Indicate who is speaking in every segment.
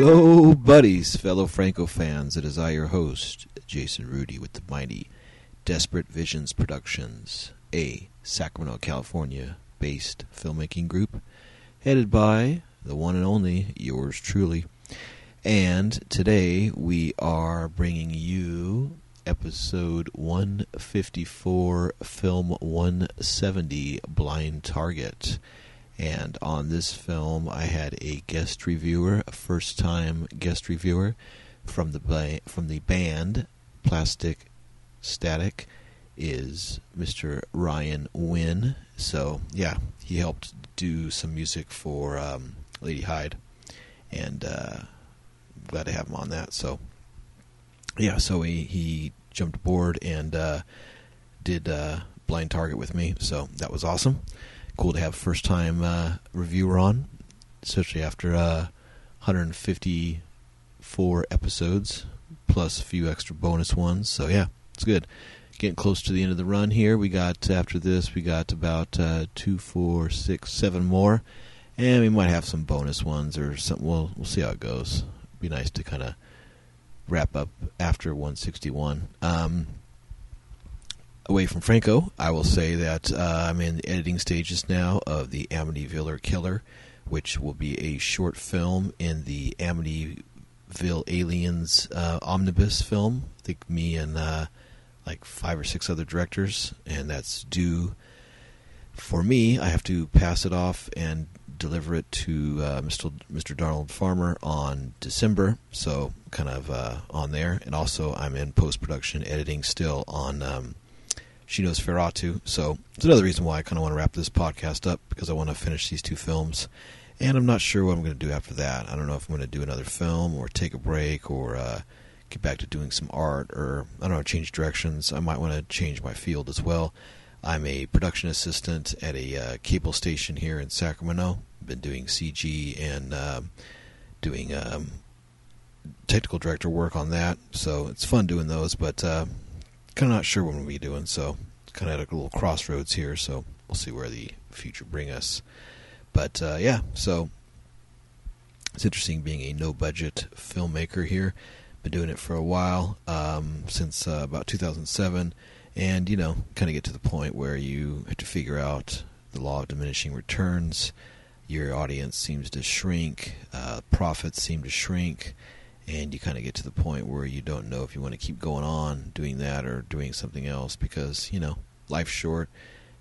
Speaker 1: Hello, buddies, fellow Franco fans. It is I, your host, Jason Rudy, with the mighty Desperate Visions Productions, a Sacramento, California based filmmaking group headed by the one and only yours truly. And today we are bringing you episode 154, film 170, Blind Target. And on this film, I had a guest reviewer, a first-time guest reviewer from the from the band Plastic Static, is Mr. Ryan Winn. So yeah, he helped do some music for um, Lady Hyde, and uh, glad to have him on that. So yeah, so he he jumped aboard and uh, did uh, Blind Target with me. So that was awesome cool to have first time uh, reviewer on, especially after uh, 154 episodes plus a few extra bonus ones. So yeah, it's good. Getting close to the end of the run here. We got after this, we got about uh, two, four, six, seven more, and we might have some bonus ones or something. We'll we'll see how it goes. Be nice to kind of wrap up after 161. Um, away from Franco, I will say that uh, I'm in the editing stages now of the Amityville Killer, which will be a short film in the Amityville Aliens uh, omnibus film. I think me and uh, like five or six other directors, and that's due for me. I have to pass it off and deliver it to uh, Mr. Mr. Donald Farmer on December, so kind of uh, on there. And also, I'm in post production editing still on. Um, she knows Ferratu. So it's another reason why I kind of want to wrap this podcast up because I want to finish these two films. And I'm not sure what I'm going to do after that. I don't know if I'm going to do another film or take a break or uh, get back to doing some art or, I don't know, change directions. I might want to change my field as well. I'm a production assistant at a uh, cable station here in Sacramento. I've been doing CG and uh, doing um, technical director work on that. So it's fun doing those, but uh, kind of not sure what we'll be doing, so kind of at a little crossroads here. So we'll see where the future bring us. But uh, yeah, so it's interesting being a no-budget filmmaker here. Been doing it for a while, um, since uh, about 2007, and you know, kind of get to the point where you have to figure out the law of diminishing returns. Your audience seems to shrink, uh, profits seem to shrink and you kind of get to the point where you don't know if you want to keep going on doing that or doing something else because you know life's short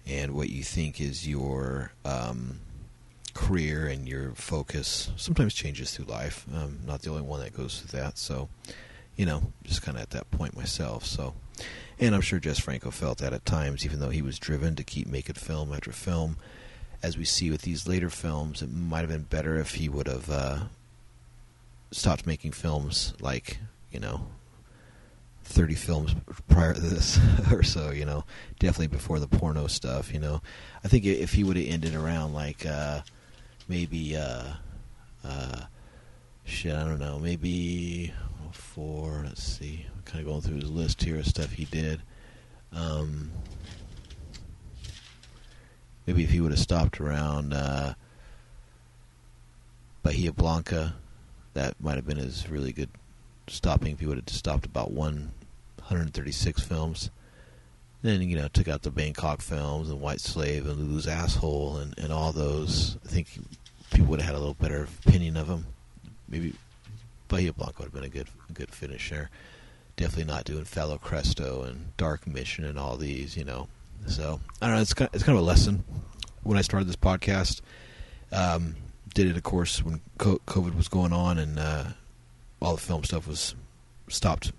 Speaker 1: and what you think is your um, career and your focus sometimes changes through life. I'm not the only one that goes through that so you know just kind of at that point myself so. And i'm sure jess franco felt that at times even though he was driven to keep making film after film. As we see with these later films it might have been better if he would have uh, stopped making films like you know 30 films prior to this or so you know definitely before the porno stuff you know. I think if he would have ended around like uh maybe uh uh shit i don't know maybe four let's see I'm kind of going through his list here of stuff he did. Um maybe if he would have stopped around uh bahia blanca that might have been his really good stopping if he would have stopped about 136 films. Then, you know, took out the Bangkok films and White Slave and Lulu's Asshole and, and all those. I think people would have had a little better opinion of him. Maybe Bahia Blanca would have been a good good finish there. Definitely not doing Fellow Cresto and Dark Mission and all these, you know. So, I don't know, it's kind of, it's kind of a lesson. When I started this podcast, um, did it, of course, when COVID was going on and uh, all the film stuff was stopped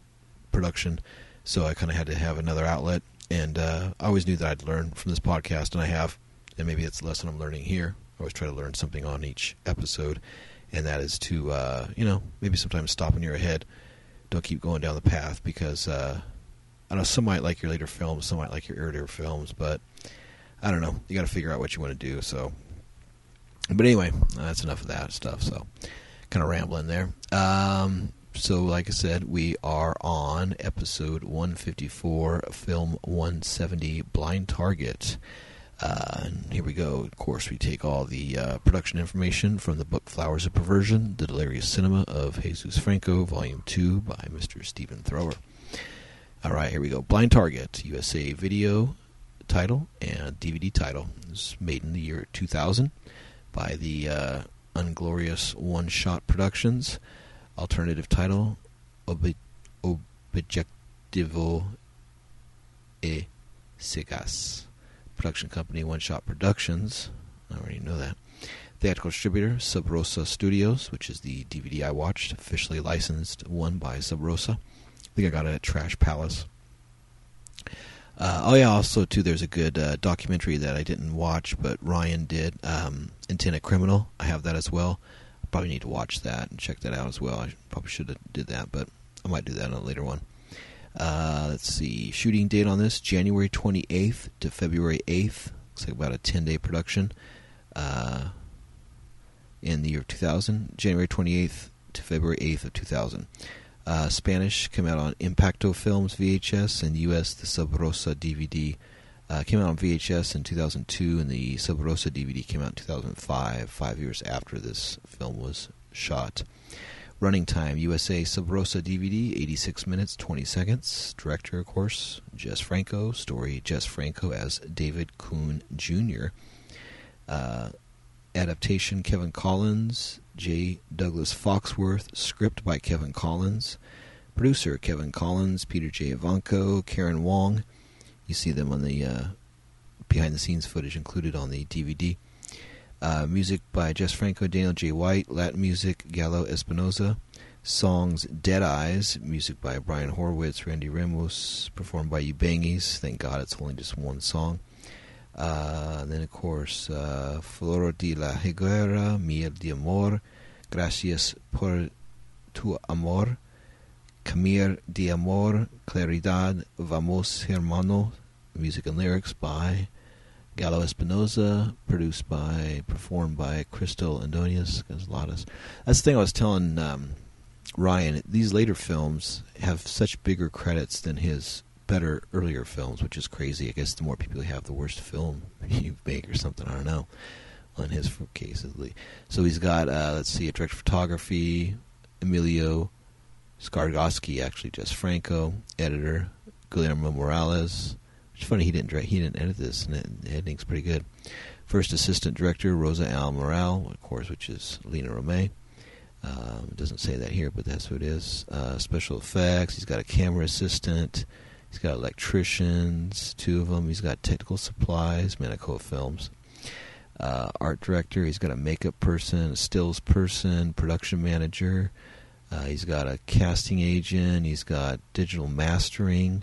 Speaker 1: production. So I kind of had to have another outlet, and uh, I always knew that I'd learn from this podcast, and I have. And maybe it's a lesson I'm learning here. I always try to learn something on each episode, and that is to, uh, you know, maybe sometimes stop when you're ahead. Don't keep going down the path because uh, I know some might like your later films, some might like your earlier films, but I don't know. You got to figure out what you want to do. So but anyway, that's enough of that stuff. So, kind of rambling there. Um, so, like I said, we are on episode 154, film 170, Blind Target. Uh, and here we go. Of course, we take all the uh, production information from the book Flowers of Perversion, The Delirious Cinema of Jesus Franco, Volume 2 by Mr. Stephen Thrower. All right, here we go. Blind Target, USA Video title and DVD title. It's made in the year 2000 by the uh, Unglorious One Shot Productions. Alternative title, Ob- e Sigas production company One Shot Productions. I already know that. Theatrical distributor Sub Rosa Studios, which is the DVD I watched, officially licensed one by Sub Rosa. I think I got it at Trash Palace. Uh, oh yeah, also too, there's a good uh, documentary that I didn't watch, but Ryan did. Um, Antenna Criminal. I have that as well. I probably need to watch that and check that out as well. I probably should have did that, but I might do that on a later one. Uh, let's see, shooting date on this January 28th to February 8th. Looks like about a 10 day production uh, in the year 2000. January 28th to February 8th of 2000. Uh, Spanish came out on Impacto Films VHS, and U.S. the Sub Rosa DVD uh, came out on VHS in 2002, and the Sub Rosa DVD came out in 2005, five years after this film was shot. Running time USA Sub Rosa DVD, 86 minutes 20 seconds. Director, of course, Jess Franco. Story Jess Franco as David Kuhn Jr. Uh, adaptation Kevin Collins, J. Douglas Foxworth. Script by Kevin Collins. Producer Kevin Collins, Peter J. Ivanko, Karen Wong. You see them on the uh, behind the scenes footage included on the DVD. Uh, music by Jess Franco, Daniel J. White, Latin music, Gallo Espinosa. Songs Dead Eyes, music by Brian Horowitz, Randy Ramos, performed by Ubangis. Thank God it's only just one song. Uh, then, of course, uh, Flor de la Higuera, Miel de Amor, Gracias por tu Amor, Camir de Amor, Claridad, Vamos Hermano, music and lyrics by Gallo Espinosa, produced by, performed by Crystal Andonius. That's the thing I was telling um, Ryan. These later films have such bigger credits than his better earlier films, which is crazy. I guess the more people you have, the worse film you make or something. I don't know. On his case, at least. So he's got, uh, let's see, a director of photography, Emilio Schargorodsky, actually, Jess Franco, editor, Guillermo Morales, it's funny he didn't he didn't edit this, and the editing's pretty good. First assistant director Rosa Almirall, of course, which is Lina Romay. Um, it doesn't say that here, but that's who it is. Uh, special effects. He's got a camera assistant. He's got electricians, two of them. He's got technical supplies, Manicoa Films. Uh, art director. He's got a makeup person, a stills person, production manager. Uh, he's got a casting agent. He's got digital mastering.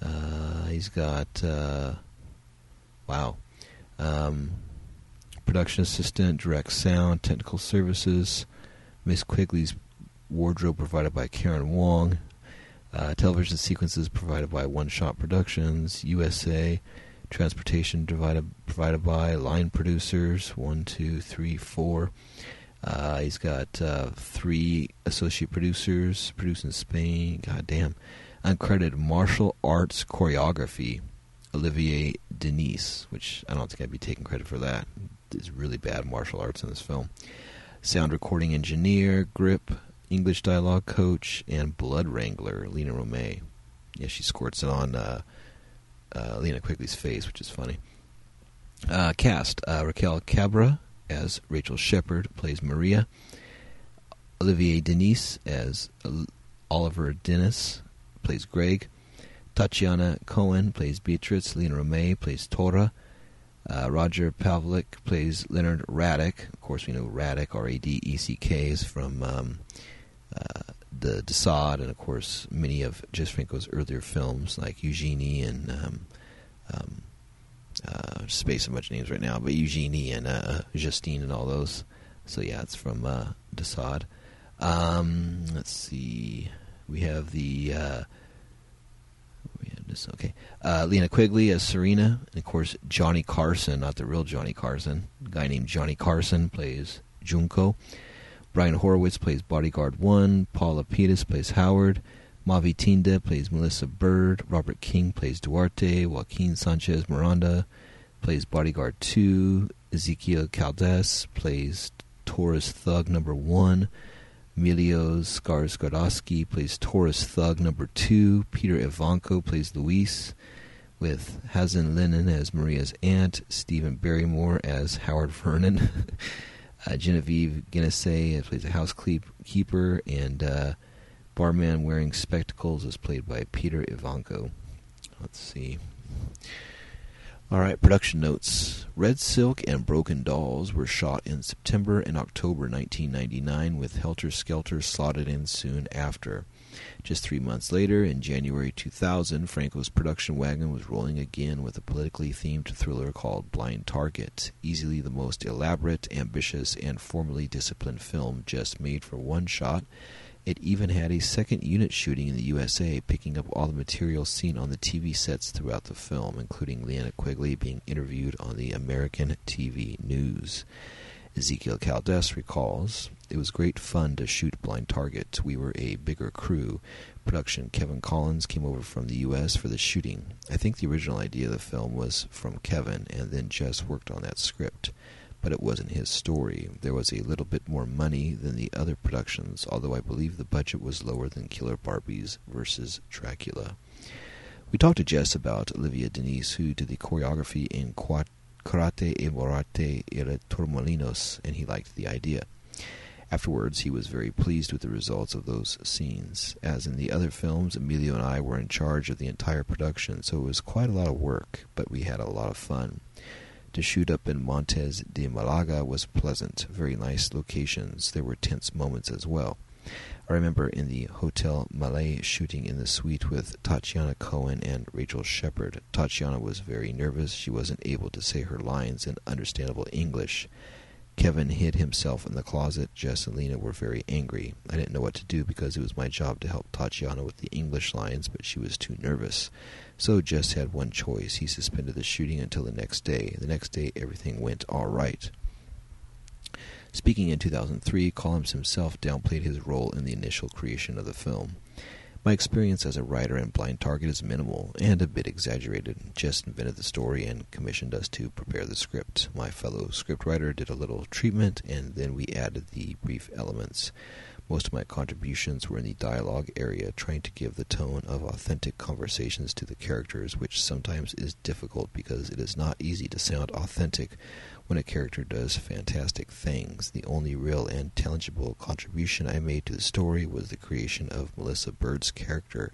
Speaker 1: Uh, he's got uh, wow, um, production assistant, direct sound, technical services. Miss Quigley's wardrobe provided by Karen Wong. Uh, television sequences provided by One Shot Productions, USA. Transportation provided provided by Line Producers. One, two, three, four. Uh, he's got uh, three associate producers produced in Spain. God damn uncredited martial arts choreography, Olivier Denis, which I don't think I'd be taking credit for that. There's really bad martial arts in this film. Sound recording engineer, grip, English dialogue coach, and blood wrangler, Lina Romay. Yeah, she squirts it on uh, uh, Linnea Quigley's face, which is funny. Uh, cast uh, Raquel Cabra as Rachel Shepard, plays Maria. Olivier Denis as Oliver Dennis, plays Greg. Tatiana Cohen plays Beatrice. Lina Romay plays Tora. Uh, Roger Pavlik plays Leonard Radek. Of course, we know Radek, R A D E C K, is from um, the de Sade, and of course, many of Franco's earlier films like Eugenie and um, um, uh, space a bunch of names right now, but Eugenie and uh, Justine and all those. So yeah, it's from uh, de Sade. Um, let's see we have the uh, we have this okay. Uh, Linnea Quigley as Serena, and of course Johnny Carson, not the real Johnny Carson. A guy named Johnny Carson plays Junko. Brian Horowitz plays Bodyguard One. Paula Pettis plays Howard. Mavi Tinda plays Melissa Bird. Robert King plays Duarte. Joaquin Sanchez Miranda plays Bodyguard 2. Ezekiel Caldes plays Taurus Thug number 1. Emilio Schargorodsky plays Taurus Thug number 2. Peter Ivanko plays Luis with Hazen Lennon as Maria's aunt, Stephen Barrymore as Howard Vernon, uh, Genevieve Guinnessay plays a housekeeper, and uh, barman wearing spectacles is played by Peter Ivanko. Let's see. All right, production notes. Red Silk and Broken Dolls were shot in September and October 1999, with Helter Skelter slotted in soon after. Just three months later, in January 2000, Franco's production wagon was rolling again with a politically themed thriller called Blind Target, easily the most elaborate, ambitious, and formally disciplined film just made for one shot it even had a second unit shooting in the USA, picking up all the material seen on the TV sets throughout the film, including Linnea Quigley being interviewed on the American TV News. Ezekiel Caldes recalls, It was great fun to shoot Blind Target. We were a bigger crew. Production Kevin Collins came over from the U.S. for the shooting. I think the original idea of the film was from Kevin, and then Jess worked on that script but it wasn't his story. There was a little bit more money than the other productions, although I believe the budget was lower than Killer Barbies versus Dracula. We talked to Jess about Olivier Denis, who did the choreography in Karate e Morate e Tormolinos, and he liked the idea. Afterwards, he was very pleased with the results of those scenes. As in the other films, Emilio and I were in charge of the entire production, so it was quite a lot of work, but we had a lot of fun. To shoot up in Montes de Malaga was pleasant, very nice locations. There were tense moments as well. I remember in the Hotel Melia shooting in the suite with Tatiana Cohen and Rachel Shepard. Tatiana was very nervous. She wasn't able to say her lines in understandable English. Kevin hid himself in the closet. Jess and Lina were very angry. I didn't know what to do because it was my job to help Tatiana with the English lines, but she was too nervous. So Jess had one choice. He suspended the shooting until the next day. The next day, everything went all right. Speaking in 2003, Collins himself downplayed his role in the initial creation of the film. My experience as a writer in Blind Target is minimal and a bit exaggerated. Just invented the story and commissioned us to prepare the script. My fellow scriptwriter did a little treatment, and then we added the brief elements. Most of my contributions were in the dialogue area, trying to give the tone of authentic conversations to the characters, which sometimes is difficult because it is not easy to sound authentic when a character does fantastic things. The only real and tangible contribution I made to the story was the creation of Melissa Bird's character,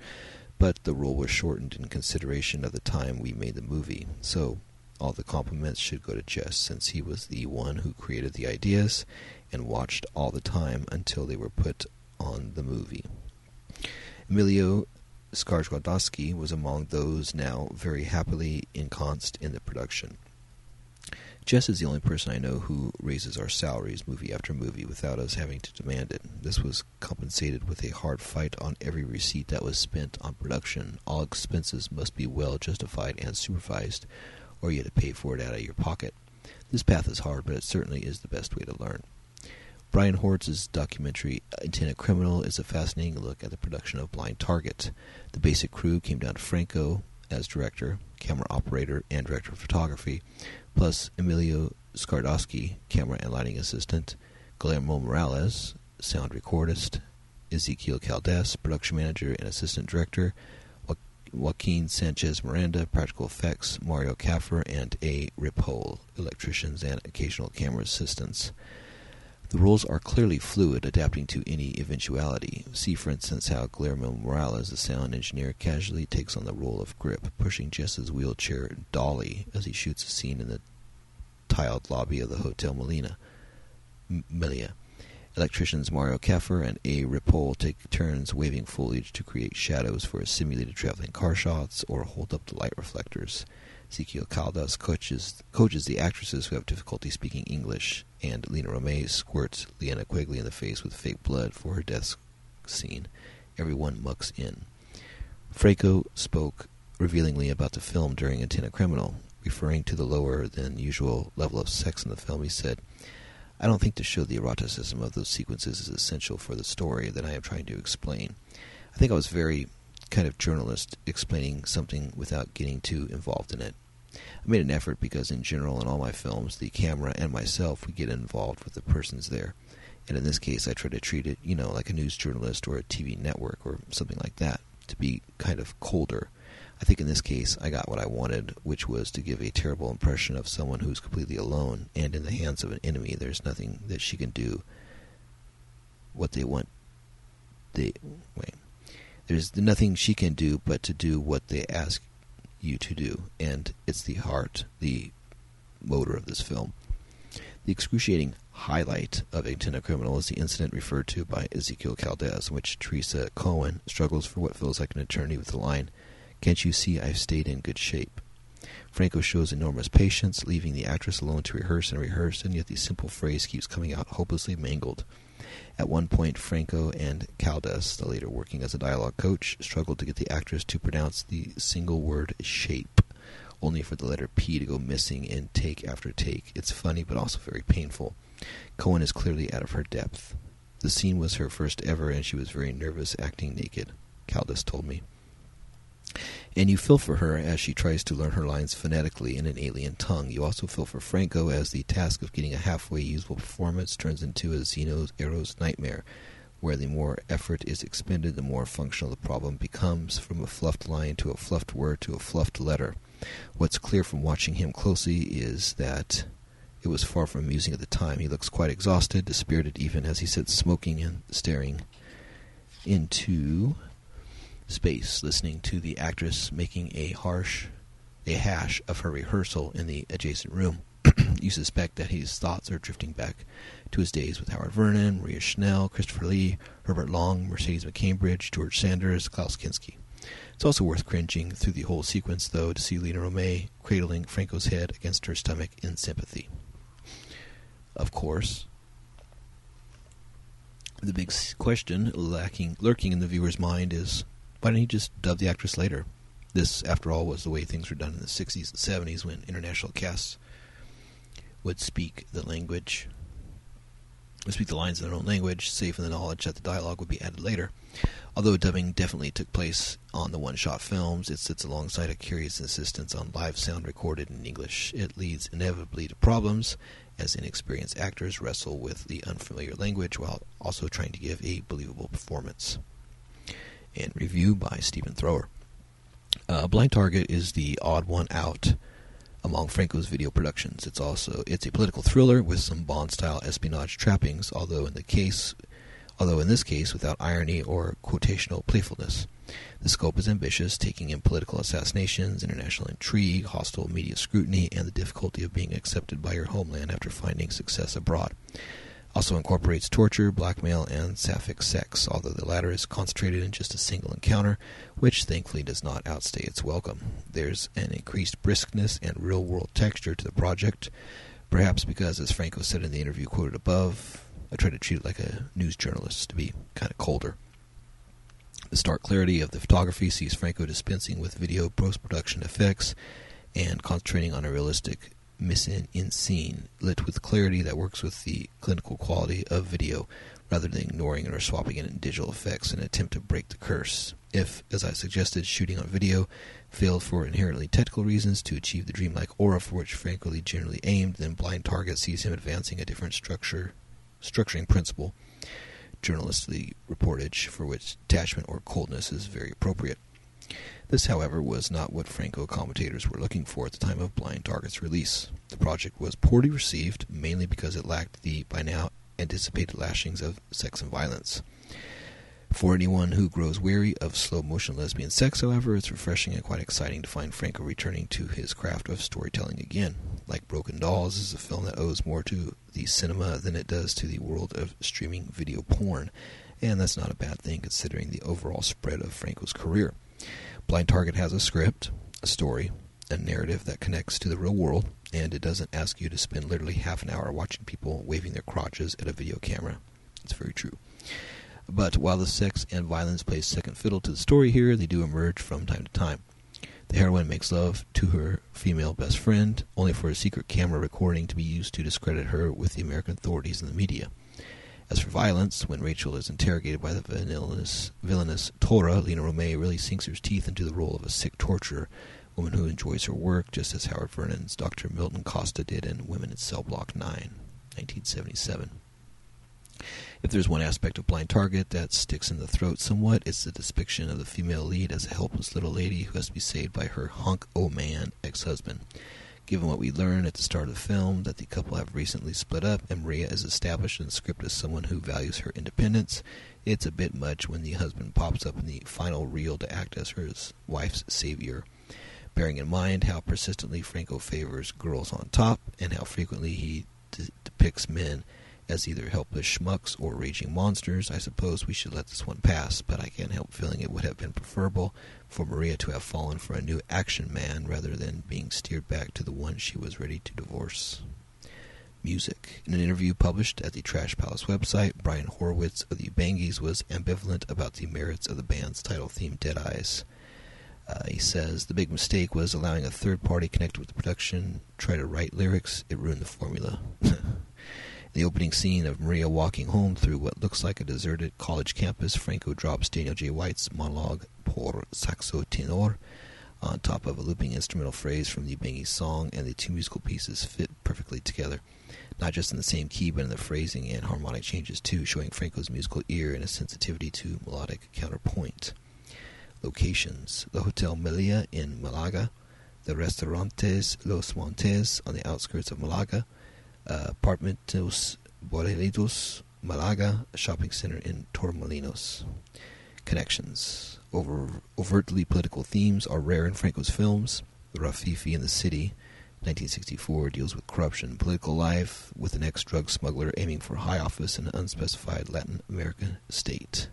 Speaker 1: but the role was shortened in consideration of the time we made the movie. So, all the compliments should go to Jess, since he was the one who created the ideas and watched all the time until they were put on the movie. Emilio Schargorodsky was among those now very happily ensconced in the production. Jess is the only person I know who raises our salaries movie after movie without us having to demand it. This was compensated with a hard fight on every receipt that was spent on production. All expenses must be well justified and supervised, or you had to pay for it out of your pocket. This path is hard, but it certainly is the best way to learn. Brian Horowitz's documentary Antenna Criminal is a fascinating look at the production of Blind Target. The basic crew came down to Franco as director, camera operator, and director of photography, plus Emilio Schargorodsky, camera and lighting assistant, Guillermo Morales, sound recordist, Ezekiel Caldes, production manager and assistant director, Joaquin Sanchez Miranda, practical effects, Mario Caffer, and A. Ripoll, electricians and occasional camera assistants. The roles are clearly fluid, adapting to any eventuality. See, for instance, how Guillermo Morales, the sound engineer, casually takes on the role of Grip, pushing Jess's wheelchair dolly as he shoots a scene in the tiled lobby of the Hotel Molina. M- Melia. Electricians Mario Keffer and A. Ripoll take turns waving foliage to create shadows for simulated traveling car shots or hold up the light reflectors. Ezekiel Caldas coaches, coaches the actresses who have difficulty speaking English, and Lina Romay squirts Linnea Quigley in the face with fake blood for her death scene. Everyone mucks in. Franco spoke revealingly about the film during Antenna Criminal. Referring to the lower than usual level of sex in the film, he said, I don't think to show the eroticism of those sequences is essential for the story that I am trying to explain. I think I was very kind of journalist explaining something without getting too involved in it. I made an effort because, in general, in all my films, the camera and myself we get involved with the persons there. And in this case, I try to treat it, you know, like a news journalist or a TV network or something like that, to be kind of colder. I think in this case, I got what I wanted, which was to give a terrible impression of someone who's completely alone and in the hands of an enemy. There's nothing that she can do. What they want, they wait. There's nothing she can do but to do what they ask you to do, and it's the heart, the motor of this film. The excruciating highlight of Antenna Criminal is the incident referred to by Ezekiel Caldes, in which Teresa Cohen struggles for what feels like an eternity with the line, Can't you see I've stayed in good shape? Franco shows enormous patience, leaving the actress alone to rehearse and rehearse, and yet the simple phrase keeps coming out hopelessly mangled. At one point, Franco and Caldas, the later working as a dialogue coach, struggled to get the actress to pronounce the single word shape, only for the letter P to go missing in take after take. It's funny, but also very painful. Cohen is clearly out of her depth. The scene was her first ever, and she was very nervous acting naked, Caldas told me. And you feel for her as she tries to learn her lines phonetically in an alien tongue. You also feel for Franco as the task of getting a halfway usable performance turns into a Zeno's Eros nightmare, where the more effort is expended, the more functional the problem becomes, from a fluffed line to a fluffed word to a fluffed letter. What's clear from watching him closely is that it was far from amusing at the time. He looks quite exhausted, dispirited even as he sits smoking and staring into space, listening to the actress making a harsh, a hash of her rehearsal in the adjacent room. you suspect that his thoughts are drifting back to his days with Howard Vernon, Maria Schell, Christopher Lee, Herbert Lom, Mercedes McCambridge, George Sanders, Klaus Kinski. It's also worth cringing through the whole sequence, though, to see Lina Romay cradling Franco's head against her stomach in sympathy. Of course, the big question lacking, lurking in the viewer's mind is why didn't he just dub the actress later? This, after all, was the way things were done in the 60s and 70s when international casts would speak the language, would speak the lines in their own language, safe in the knowledge that the dialogue would be added later. Although dubbing definitely took place on the one-shot films, it sits alongside a curious insistence on live sound recorded in English. It leads inevitably to problems, as inexperienced actors wrestle with the unfamiliar language while also trying to give a believable performance and review by Stephen Thrower. Uh, Blind Target is the odd one out among Franco's video productions. It's also it's a political thriller with some Bond-style espionage trappings, although in the case, although in this case without irony or quotational playfulness. The scope is ambitious, taking in political assassinations, international intrigue, hostile media scrutiny, and the difficulty of being accepted by your homeland after finding success abroad. Also incorporates torture, blackmail, and sapphic sex, although the latter is concentrated in just a single encounter, which thankfully does not outstay its welcome. There's an increased briskness and real world texture to the project, perhaps because, as Franco said in the interview quoted above, I try to treat it like a news journalist to be kind of colder. The stark clarity of the photography sees Franco dispensing with video post production effects and concentrating on a realistic mise en scene lit with clarity that works with the clinical quality of video rather than ignoring it or swapping it in digital effects in an attempt to break the curse. If, as I suggested, shooting on video failed for inherently technical reasons to achieve the dreamlike aura for which Franco Lee generally aimed, then Blind Target sees him advancing a different structure, structuring principle, journalistically reportage, for which detachment or coldness is very appropriate. This, however, was not what Franco commentators were looking for at the time of Blind Target's release. The project was poorly received, mainly because it lacked the by now anticipated lashings of sex and violence. For anyone who grows weary of slow motion lesbian sex, however, it's refreshing and quite exciting to find Franco returning to his craft of storytelling again. Like Broken Dolls is a film that owes more to the cinema than it does to the world of streaming video porn, and that's not a bad thing considering the overall spread of Franco's career. Blind Target has a script, a story, a narrative that connects to the real world, and it doesn't ask you to spend literally half an hour watching people waving their crotches at a video camera. It's very true. But while the sex and violence play second fiddle to the story here, they do emerge from time to time. The heroine makes love to her female best friend, only for a secret camera recording to be used to discredit her with the American authorities and the media. As for violence, when Rachel is interrogated by the villainous, villainous Tora, Lina Romay really sinks her teeth into the role of a sick torturer, woman who enjoys her work, just as Howard Vernon's Dr. Milton Costa did in Women in Cell Block 9, 1977. If there's one aspect of Blind Target that sticks in the throat somewhat, it's the depiction of the female lead as a helpless little lady who has to be saved by her hunk-o-man ex husband. Given what we learn at the start of the film, that the couple have recently split up and Maria is established in the script as someone who values her independence, it's a bit much when the husband pops up in the final reel to act as her wife's savior. Bearing in mind how persistently Franco favors girls on top and how frequently he depicts men as either helpless schmucks or raging monsters, I suppose we should let this one pass, but I can't help feeling it would have been preferable for Maria to have fallen for a new action man rather than being steered back to the one she was ready to divorce. Music. In an interview published at the Trash Palace website, Brian Horowitz of the Ubangis was ambivalent about the merits of the band's title theme, Dead Eyes. Uh, he says the big mistake was allowing a third party connected with the production try to write lyrics. It ruined the formula. the opening scene of Maria walking home through what looks like a deserted college campus, Franco drops Daniel J. White's monologue "Por saxo tenor" on top of a looping instrumental phrase from the Ubangi song, and the two musical pieces fit perfectly together. Not just in the same key, but in the phrasing and harmonic changes too, showing Franco's musical ear and a sensitivity to melodic counterpoint. Locations The Hotel Melia in Malaga, the Restaurantes Los Montes on the outskirts of Malaga, Apartamentos Borelitos, Malaga, shopping center in Torremolinos. Connections. Over, overtly political themes are rare in Franco's films. Rififi in the City, 1964, deals with corruption and political life, with an ex drug smuggler aiming for high office in an unspecified Latin American state.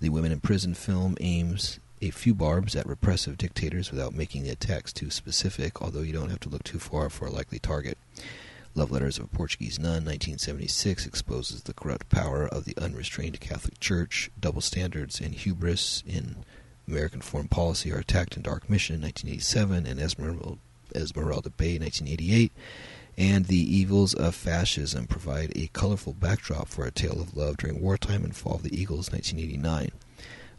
Speaker 1: The Women in Prison film aims a few barbs at repressive dictators without making the attacks too specific, although you don't have to look too far for a likely target. Love Letters of a Portuguese Nun, 1976, exposes the corrupt power of the unrestrained Catholic Church. Double standards and hubris in American foreign policy are attacked in Dark Mission, 1987, and Esmeralda, Esmeralda Bay, 1988. And the evils of fascism provide a colorful backdrop for a tale of love during wartime and Fall of the Eagles, 1989.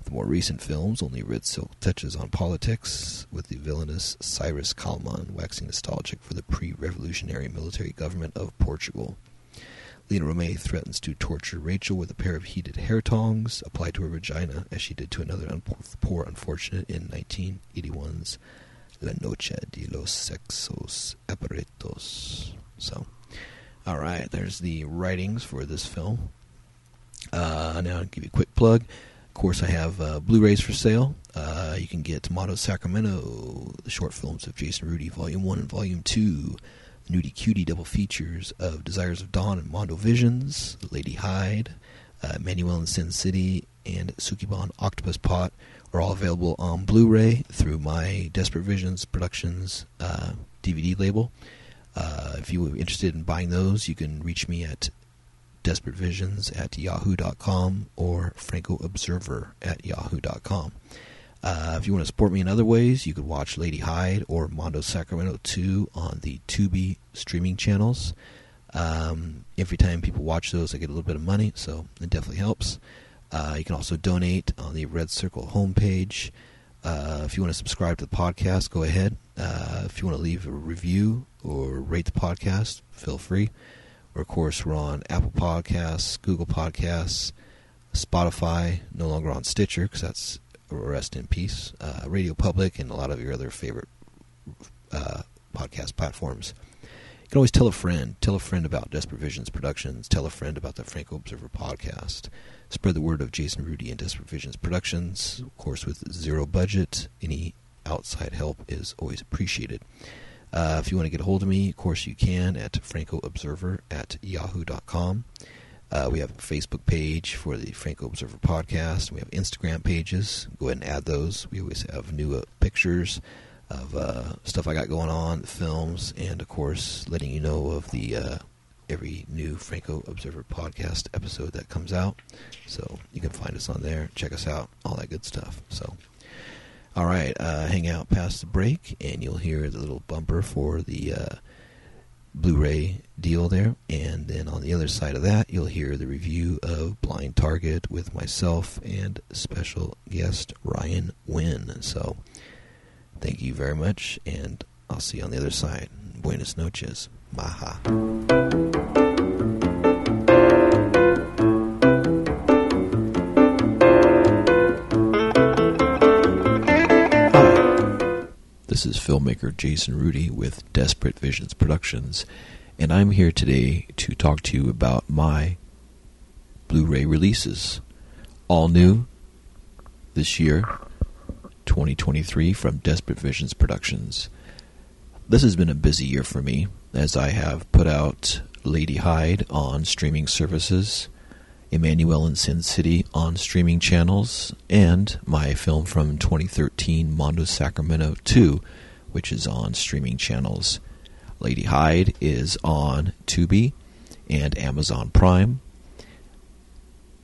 Speaker 1: The more recent films only red silk touches on politics, with the villainous Cyrus Kallman waxing nostalgic for the pre-revolutionary military government of Portugal. Lina Romay threatens to torture Rachel with a pair of heated hair tongs applied to her vagina, as she did to another poor unfortunate in 1981's La Noche de los Sexos Abiertos. So, all right, there's the writings for this film. Uh, now I'll give you a quick plug. Of course, I have uh, Blu-rays for sale. Uh, you can get Mondo Sacramento, the short films of Jason Rudy, Volume One and Volume Two, Nudie Cutie double features of Desires of Dawn and Mondo Visions, Lady Hyde, uh, Manuel in Sin City, and Sukeban Octopus Pot are all available on Blu-ray through my Desperate Visions Productions DVD uh, label. Uh, if you are interested in buying those, you can reach me at desperatevisions at yahoo.com or francoobserver at yahoo.com. Uh, if you want to support me in other ways, you could watch Lady Hyde or Mondo Sacramento 2 on the Tubi streaming channels. Um, every time people watch those, I get a little bit of money, so it definitely helps. Uh, you can also donate on the Red Circle homepage. Uh, if you want to subscribe to the podcast, go ahead. Uh, if you want to leave a review or rate the podcast, feel free. Of course, we're on Apple Podcasts, Google Podcasts, Spotify, no longer on Stitcher because that's rest in peace, uh, Radio Public, and a lot of your other favorite uh, podcast platforms. You can always tell a friend. Tell a friend about Desperate Visions Productions. Tell a friend about the Franco Observer podcast. Spread the word of Jason Rudy and Desperate Visions Productions. Of course, with zero budget, any outside help is always appreciated. Uh, if you want to get a hold of me, of course you can at francoobserver at yahoo.com. Uh, we have a Facebook page for the Franco Observer podcast. We have Instagram pages. Go ahead and add those. We always have new uh, pictures of uh, stuff I got going on, films, and of course, letting you know of the uh, every new Franco Observer podcast episode that comes out. So you can find us on there, check us out, all that good stuff. So. All right, uh, hang out past the break, and you'll hear the little bumper for the uh, Blu-ray deal there. And then on the other side of that, you'll hear the review of Blind Target with myself and special guest Ryan Winn. So Thank you very much, and I'll see you on the other side. Buenas noches. Maha. This is filmmaker Jason Rudy with Desperate Visions Productions, and I'm here today to talk to you about my Blu ray releases. All new this year, 2023, from Desperate Visions Productions. This has been a busy year for me, as I have put out Lady Hyde on streaming services, Emanuelle in Sin City on streaming channels, and my film from 2013, Mondo Sacramento 2, which is on streaming channels. Lady Hyde is on Tubi and Amazon Prime.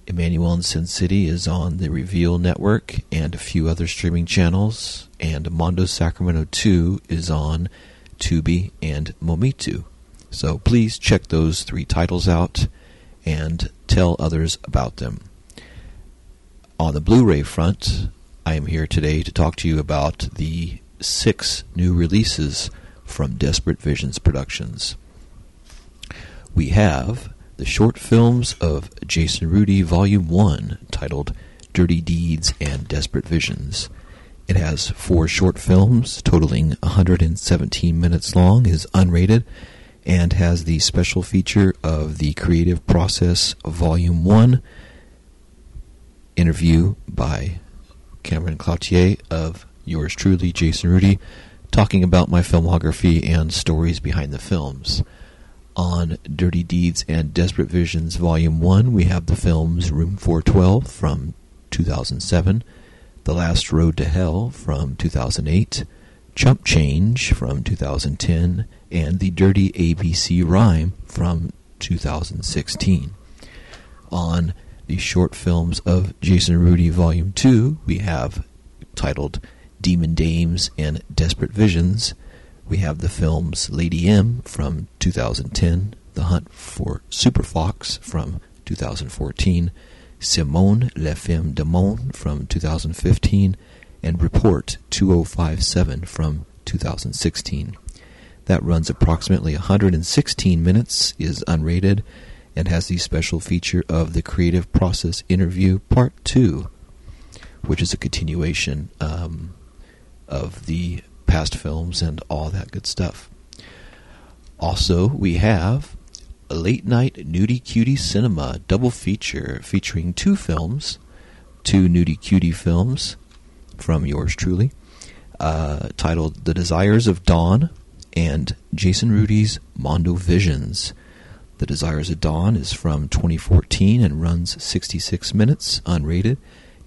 Speaker 1: Emanuelle in Sin City is on the Reveal Network and a few other streaming channels, and Mondo Sacramento 2 is on Tubi and Momitu. So please check those three titles out and tell others about them. On the Blu ray front, I am here today to talk to you about the six new releases from Desperate Visions Productions. We have the short films of Jason Rudy Volume 1, titled Dirty Deeds and Desperate Visions. It has four short films totaling 117 minutes long, is unrated, and has the special feature of the Creative Process Volume 1 interview by Cameron Cloutier of yours truly, Jason Rudy, talking about my filmography and stories behind the films. On Dirty Deeds and Desperate Visions Volume 1, we have the films Room 412 from 2007, The Last Road to Hell from 2008, Chump Change from 2010, and The Dirty ABC Rhyme from 2016. On the short films of Jason Rudy Volume 2, we have titled Demon Dames and Desperate Visions. We have the films Lady M from 2010, The Hunt for Super Fox from 2014, Simone La Femme de Monde from 2015, and Report 2057 from 2016. That runs approximately 116 minutes, is unrated, and has the special feature of the Creative Process Interview Part 2, which is a continuation um, of the past films and all that good stuff. Also, we have a late night nudie cutie cinema double feature featuring two films, two nudie cutie films from yours truly, uh, titled The Desires of Dawn and Jason Rudy's Mondo Visions. The Desires of Dawn is from 2014 and runs 66 minutes, unrated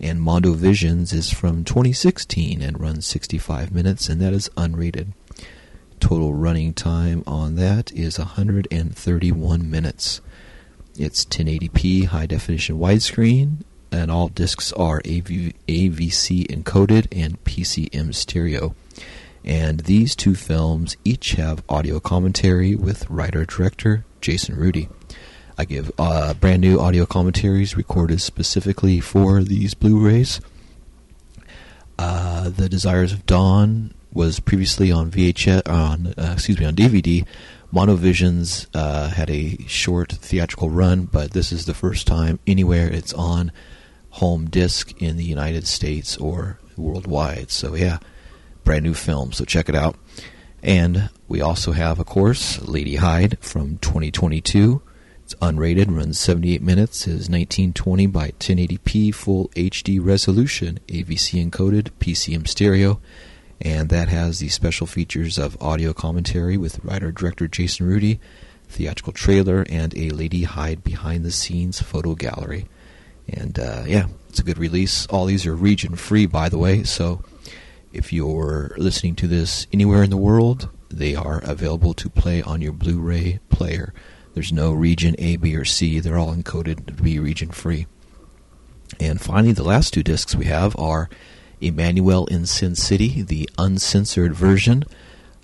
Speaker 1: and Mondo Visions is from 2016 and runs 65 minutes, and that is unrated. Total running time on that is 131 minutes. It's 1080p high definition widescreen, and all discs are AV, AVC encoded and PCM stereo. And these two films each have audio commentary with writer director Jason Rudy. I give uh, brand new audio commentaries recorded specifically for these Blu-rays. Uh, the Desires of Dawn was previously on VHS on uh, excuse me on DVD. Mondo Visions uh, had a short theatrical run, but this is the first time anywhere it's on home disc in the United States or worldwide. So yeah, brand new film. So check it out. And we also have, of course, Lady Hyde from 2022. It's unrated, runs 78 minutes, is 1920 by 1080p full HD resolution, AVC encoded, PCM stereo, and that has the special features of audio commentary with writer director Jason Rudy, theatrical trailer, and a Lady Hyde behind the scenes photo gallery. And uh, yeah, it's a good release. All these are region free, by the way, so if you're listening to this anywhere in the world, they are available to play on your Blu ray player. There's no region A, B, or C. They're all encoded to be region free. And finally, the last two discs we have are Emanuelle in Sin City, the uncensored version.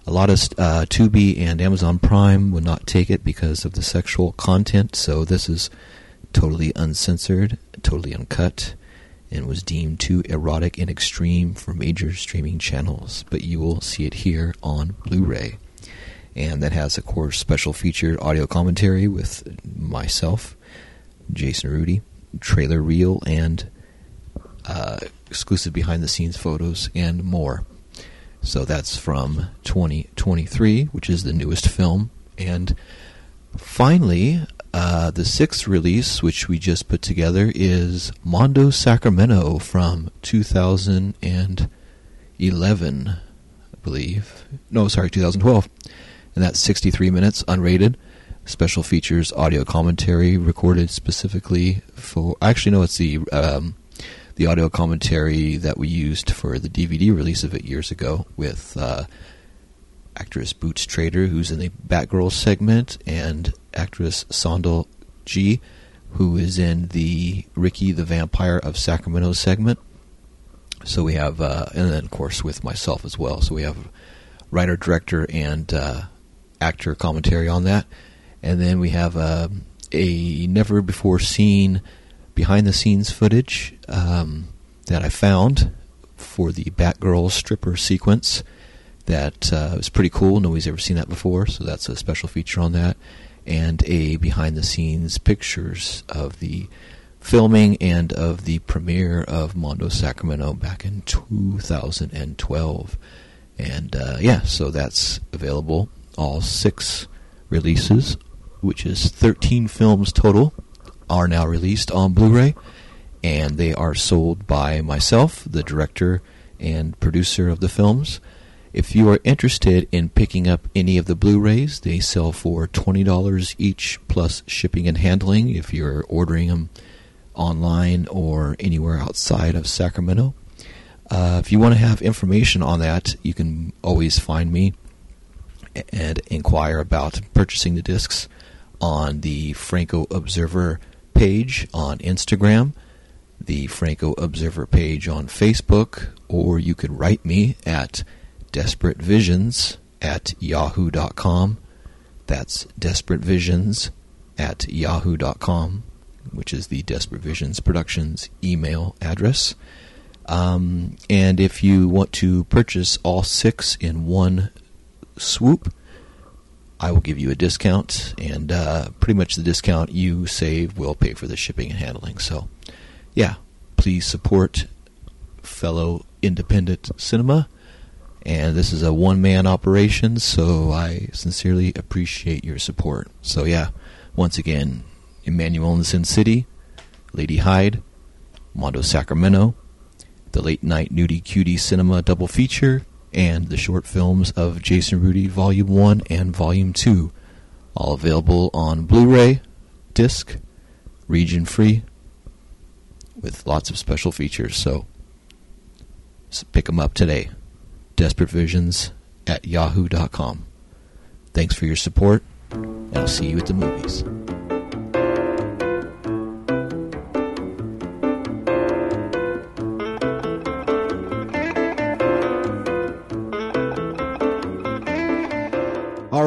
Speaker 1: A lot of uh, Tubi and Amazon Prime would not take it because of the sexual content, so this is totally uncensored, totally uncut. And was deemed too erotic and extreme for major streaming channels, but you will see it here on Blu ray. And that has, of course, special featured audio commentary with myself, Jason Rudy, trailer reel, and uh, exclusive behind the scenes photos, and more. So that's from 2023, which is the newest film. And finally, uh, the sixth release, which we just put together, is Mondo Sacramento from 2011, I believe. No, sorry, 2012. And that's 63 minutes, unrated. Special features, audio commentary recorded specifically for. Actually, no, it's the um, the audio commentary that we used for the DVD release of it years ago with uh, actress Boots Trader, who's in the Batgirl segment, and actress Sandal G, who is in the Ricky the Vampire of Sacramento segment. So we have, uh, and then of course with myself as well. So we have writer, director, and uh, actor commentary on that, and then we have uh, a never before seen behind the scenes footage um, that I found for the Batgirl stripper sequence that uh, was pretty cool. Nobody's ever seen that before, so that's a special feature on that. And a behind the scenes pictures of the filming and of the premiere of Mondo Sacramento back in 2012. And uh, yeah, so that's available. All six releases, which is 13 films total are now released on Blu ray, and they are sold by myself, the director and producer of the films. If you are interested in picking up any of the Blu rays, they sell for $20 each plus shipping and handling if you're ordering them online or anywhere outside of Sacramento. Uh, if you want to have information on that, you can always find me and inquire about purchasing the discs on the Franco Observer page on Instagram, the Franco Observer page on Facebook, or you could write me at desperatevisions at yahoo.com. That's desperatevisions at yahoo.com, which is the Desperate Visions Productions email address. Um, and if you want to purchase all six in one swoop, I will give you a discount, and uh, pretty much the discount you save will pay for the shipping and handling. So, yeah, please support fellow independent cinema. And this is a one man operation, so I sincerely appreciate your support. So, yeah, once again, Emanuelle in the Sin City, Lady Hyde, Mondo Sacramento, the Late Night Nudie Cutie Cinema double feature, and the short films of Jason Rudy Volume 1 and Volume 2, all available on Blu ray, disc, region free, with lots of special features. So, so pick them up today. Desperate Visions at yahoo.com. Thanks for your support, and I'll see you at the movies.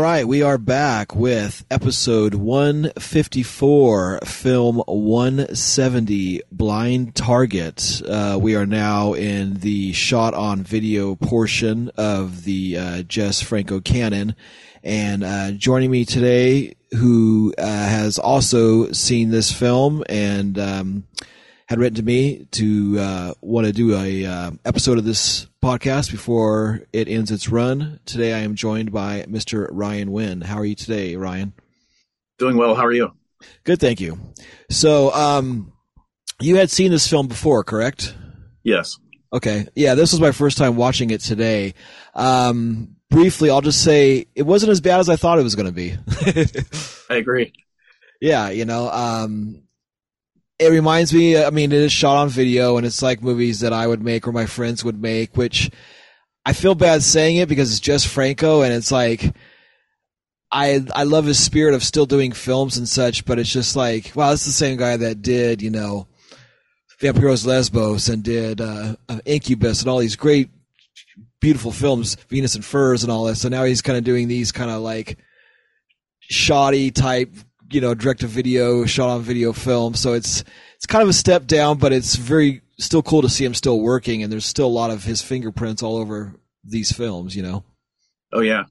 Speaker 1: Right, we are back with episode 154, film 170, Blind Target. Uh, we are now in the shot on video portion of the uh, Jess Franco canon. And uh, joining me today, who uh, has also seen this film and um, had written to me to uh, want to do a uh, episode of this podcast before it ends its run. Today, I am joined by Mr. Ryan Winn. How are you today, Ryan?
Speaker 2: Doing well. How are you?
Speaker 1: Good, thank you. So, um, you had seen this film before, correct?
Speaker 2: Yes.
Speaker 1: Okay. Yeah, this was my first time watching it today. Um, briefly, I'll just say it wasn't as bad as I thought it was going to be.
Speaker 2: I agree.
Speaker 1: Yeah, you know, um, it reminds me. I mean, it is shot on video, and it's like movies that I would make or my friends would make. Which I feel bad saying it because it's Jess Franco, and it's like I I love his spirit of still doing films and such, but it's just like wow, it's the same guy that did you know Vampiros Lesbos and did uh, Incubus and all these great, beautiful films, Venus in Furs and all this. So now he's kind of doing these kind of like shoddy type you know direct to video shot on video film so it's it's kind of a step down but it's very still cool to see him still working, and there's still a lot of his fingerprints all over these films. You know.
Speaker 2: Oh yeah.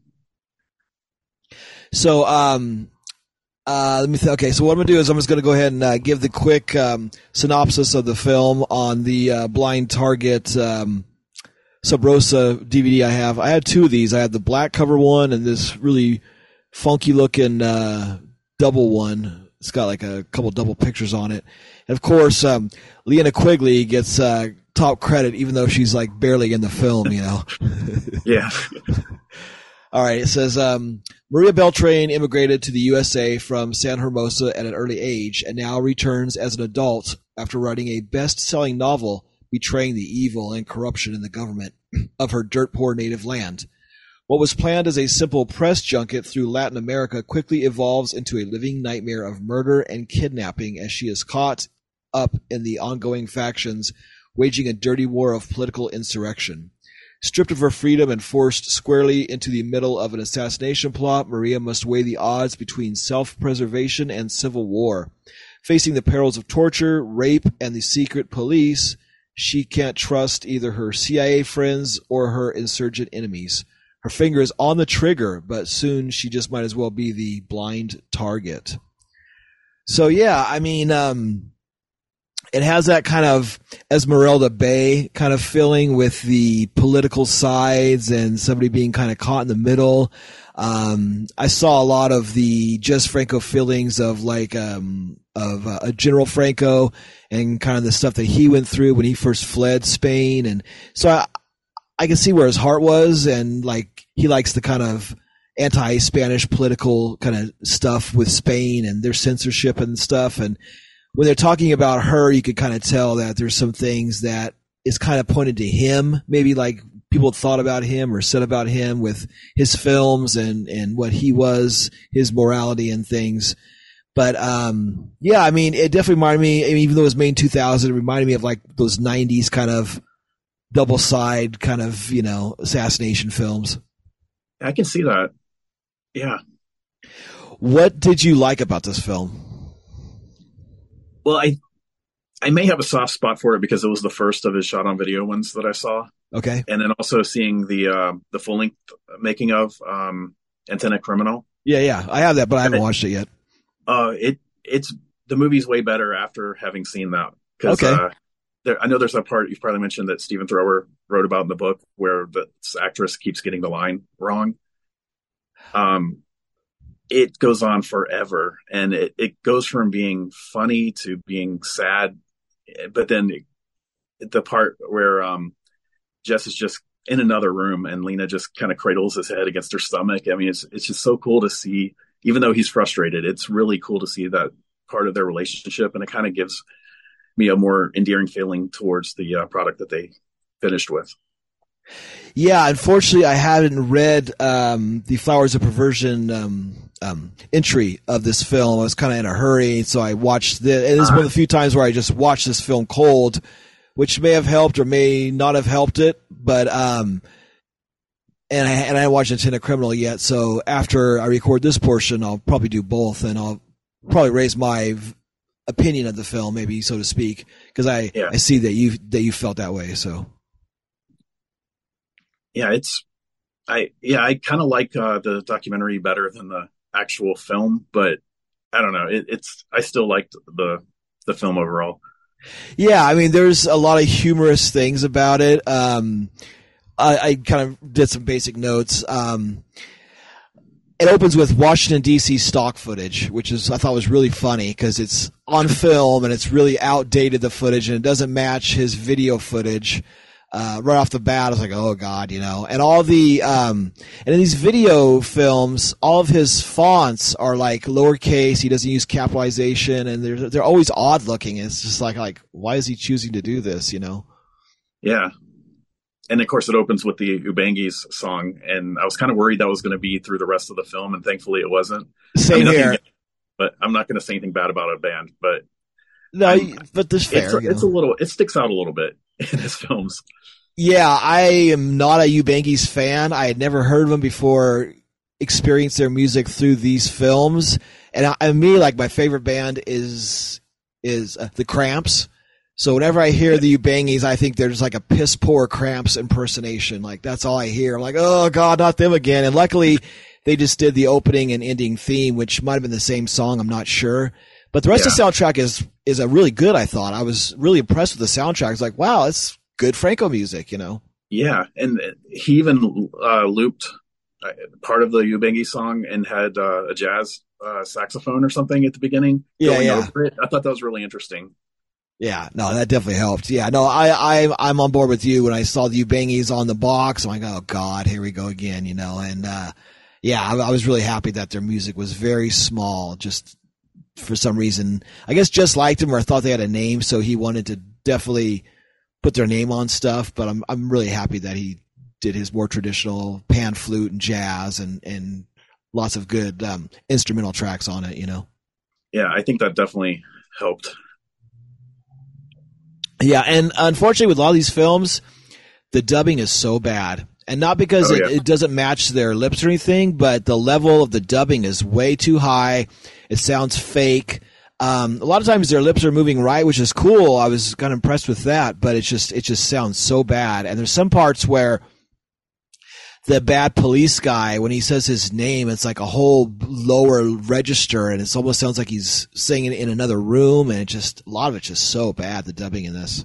Speaker 1: So um, uh, let me. Th- okay, so what I'm gonna do is I'm just gonna go ahead and uh, give the quick um, synopsis of the film on the uh, Blind Target um, Sub Rosa DVD I have. I had two of these. I had the black cover one and this really funky looking uh, double one. It's got like a couple double pictures on it. And of course, um, Linnea Quigley gets uh, top credit, even though she's like barely in the film. You know.
Speaker 2: Yeah.
Speaker 1: All right. It says um, Maria Beltrain immigrated to the USA from San Hermosa at an early age and now returns as an adult after writing a best-selling novel betraying the evil and corruption in the government of her dirt-poor native land. What was planned as a simple press junket through Latin America quickly evolves into a living nightmare of murder and kidnapping as she is caught up in the ongoing factions waging a dirty war of political insurrection. Stripped of her freedom and forced squarely into the middle of an assassination plot, Maria must weigh the odds between self-preservation and civil war. Facing the perils of torture, rape, and the secret police, she can't trust either her CIA friends or her insurgent enemies. Her finger is on the trigger, but soon she just might as well be the blind target. So yeah, I mean, um, it has that kind of Esmeralda Bay kind of feeling with the political sides and somebody being kind of caught in the middle. Um, I saw a lot of the Jess Franco feelings of like um, of uh, General Franco and kind of the stuff that he went through when he first fled Spain, and so I I can see where his heart was, and like he likes the kind of anti-Spanish political kind of stuff with Spain and their censorship and stuff, and when they're talking about her, you could kind of tell that there's some things that is kind of pointed to him, maybe like people thought about him or said about him with his films and, and what he was, his morality and things. But, um, yeah, I mean, it definitely reminded me, I mean, even though it was made in 2000, it reminded me of like those 90s kind of double side kind of, you know, assassination films.
Speaker 2: I can see that. Yeah.
Speaker 1: What did you like about this film?
Speaker 2: Well, I I may have a soft spot for it because it was the first of his shot on video ones that I saw,
Speaker 1: Okay.
Speaker 2: and then also seeing the uh, the full length making of um, Antenna Criminal.
Speaker 1: Yeah, yeah. I have that, but I haven't watched it yet.
Speaker 2: Uh, it it's the movie's way better after having seen that. 'Cause,
Speaker 1: Okay.
Speaker 2: Uh, there, I know there's a part you've probably mentioned that Stephen Thrower wrote about in the book where the actress keeps getting the line wrong. Um, it goes on forever, and it, it goes from being funny to being sad, but then the part where um, Jess is just in another room and Lina just kind of cradles his head against her stomach. I mean, it's it's just so cool to see. Even though he's frustrated, it's really cool to see that part of their relationship, and it kind of gives me a more endearing feeling towards the uh, product that they finished with.
Speaker 1: Yeah, unfortunately, I haven't read um, the Flowers of Perversion um, um, entry of this film. I was kind of in a hurry, so I watched this. And this is one of the few times where I just watched this film cold, which may have helped or may not have helped it. But um, and I and I watched Antenna Criminal yet. So after I record this portion, I'll probably do both, and I'll probably raise my opinion of the film, maybe so to speak, because I
Speaker 2: Yeah.
Speaker 1: I see that you that you felt that way. So.
Speaker 2: Yeah, it's I yeah I kind of like uh, the documentary better than the actual film, but I don't know. It, it's I still liked the the film overall.
Speaker 1: Yeah, I mean, there's a lot of humorous things about it. Um, I, I kind of did some basic notes. Um, it opens with Washington D.C. stock footage, which is I thought was really funny because it's on film and it's really outdated the footage and it doesn't match his video footage. Uh, right off the bat, I was like, "Oh God," you know. And all the um, and in these video films, all of his fonts are like lowercase. He doesn't use capitalization, and they're they're always odd looking. It's just like like why is he choosing to do this? You know.
Speaker 2: Yeah, and of course it opens with the Ubangis song, and I was kind of worried that was going to be through the rest of the film, and thankfully it wasn't.
Speaker 1: Same
Speaker 2: I mean,
Speaker 1: here.
Speaker 2: against- But I'm not going to say anything bad about a band, but
Speaker 1: No,
Speaker 2: I'm-
Speaker 1: but this fair.
Speaker 2: it's it's a little it sticks out a little bit in his films.
Speaker 1: Yeah, I am not a Ubangis fan. I had never heard of them before. Experienced their music through these films, and I, and me, like my favorite band is is uh, the Cramps. So whenever I hear the Ubangis, I think there's like a piss poor Cramps impersonation. Like that's all I hear. I'm like, oh god, not them again. And luckily, they just did the opening and ending theme, which might have been the same song. I'm not sure. But the rest
Speaker 2: Yeah.
Speaker 1: of the soundtrack is is a really good. I thought I was really impressed with the soundtrack. It's like, wow, it's good Franco music. You know.
Speaker 2: Yeah, and he even uh, looped uh, part of the Ubangi song and had uh, a jazz uh, saxophone or something at the beginning.
Speaker 1: Yeah,
Speaker 2: going
Speaker 1: yeah.
Speaker 2: over it. I thought that was really interesting.
Speaker 1: Yeah, no, that definitely helped. Yeah, no, I, I, I'm on board with you. When I saw the Ubangis on the box, I'm like, oh god, here we go again, you know. And uh, yeah, I, I was really happy that their music was very small. Just for some reason, I guess just liked them or thought they had a name, so he wanted to definitely put their name on stuff. But I'm, I'm really happy that he did his more traditional pan flute and jazz and and lots of good um, instrumental tracks on it, you know.
Speaker 2: Yeah, I think that definitely helped.
Speaker 1: Yeah, and unfortunately, with a lot of these films, the dubbing is so bad, and not because
Speaker 2: Oh,
Speaker 1: it,
Speaker 2: yeah.
Speaker 1: it doesn't match their lips or anything, but the level of the dubbing is way too high. It sounds fake. Um, a lot of times their lips are moving right, which is cool. I was kind of impressed with that, but it's just it just sounds so bad. And there's some parts where the bad police guy, when he says his name, it's like a whole lower register, and it almost sounds like he's singing in another room, and it just a lot of it's just so bad. The dubbing in this.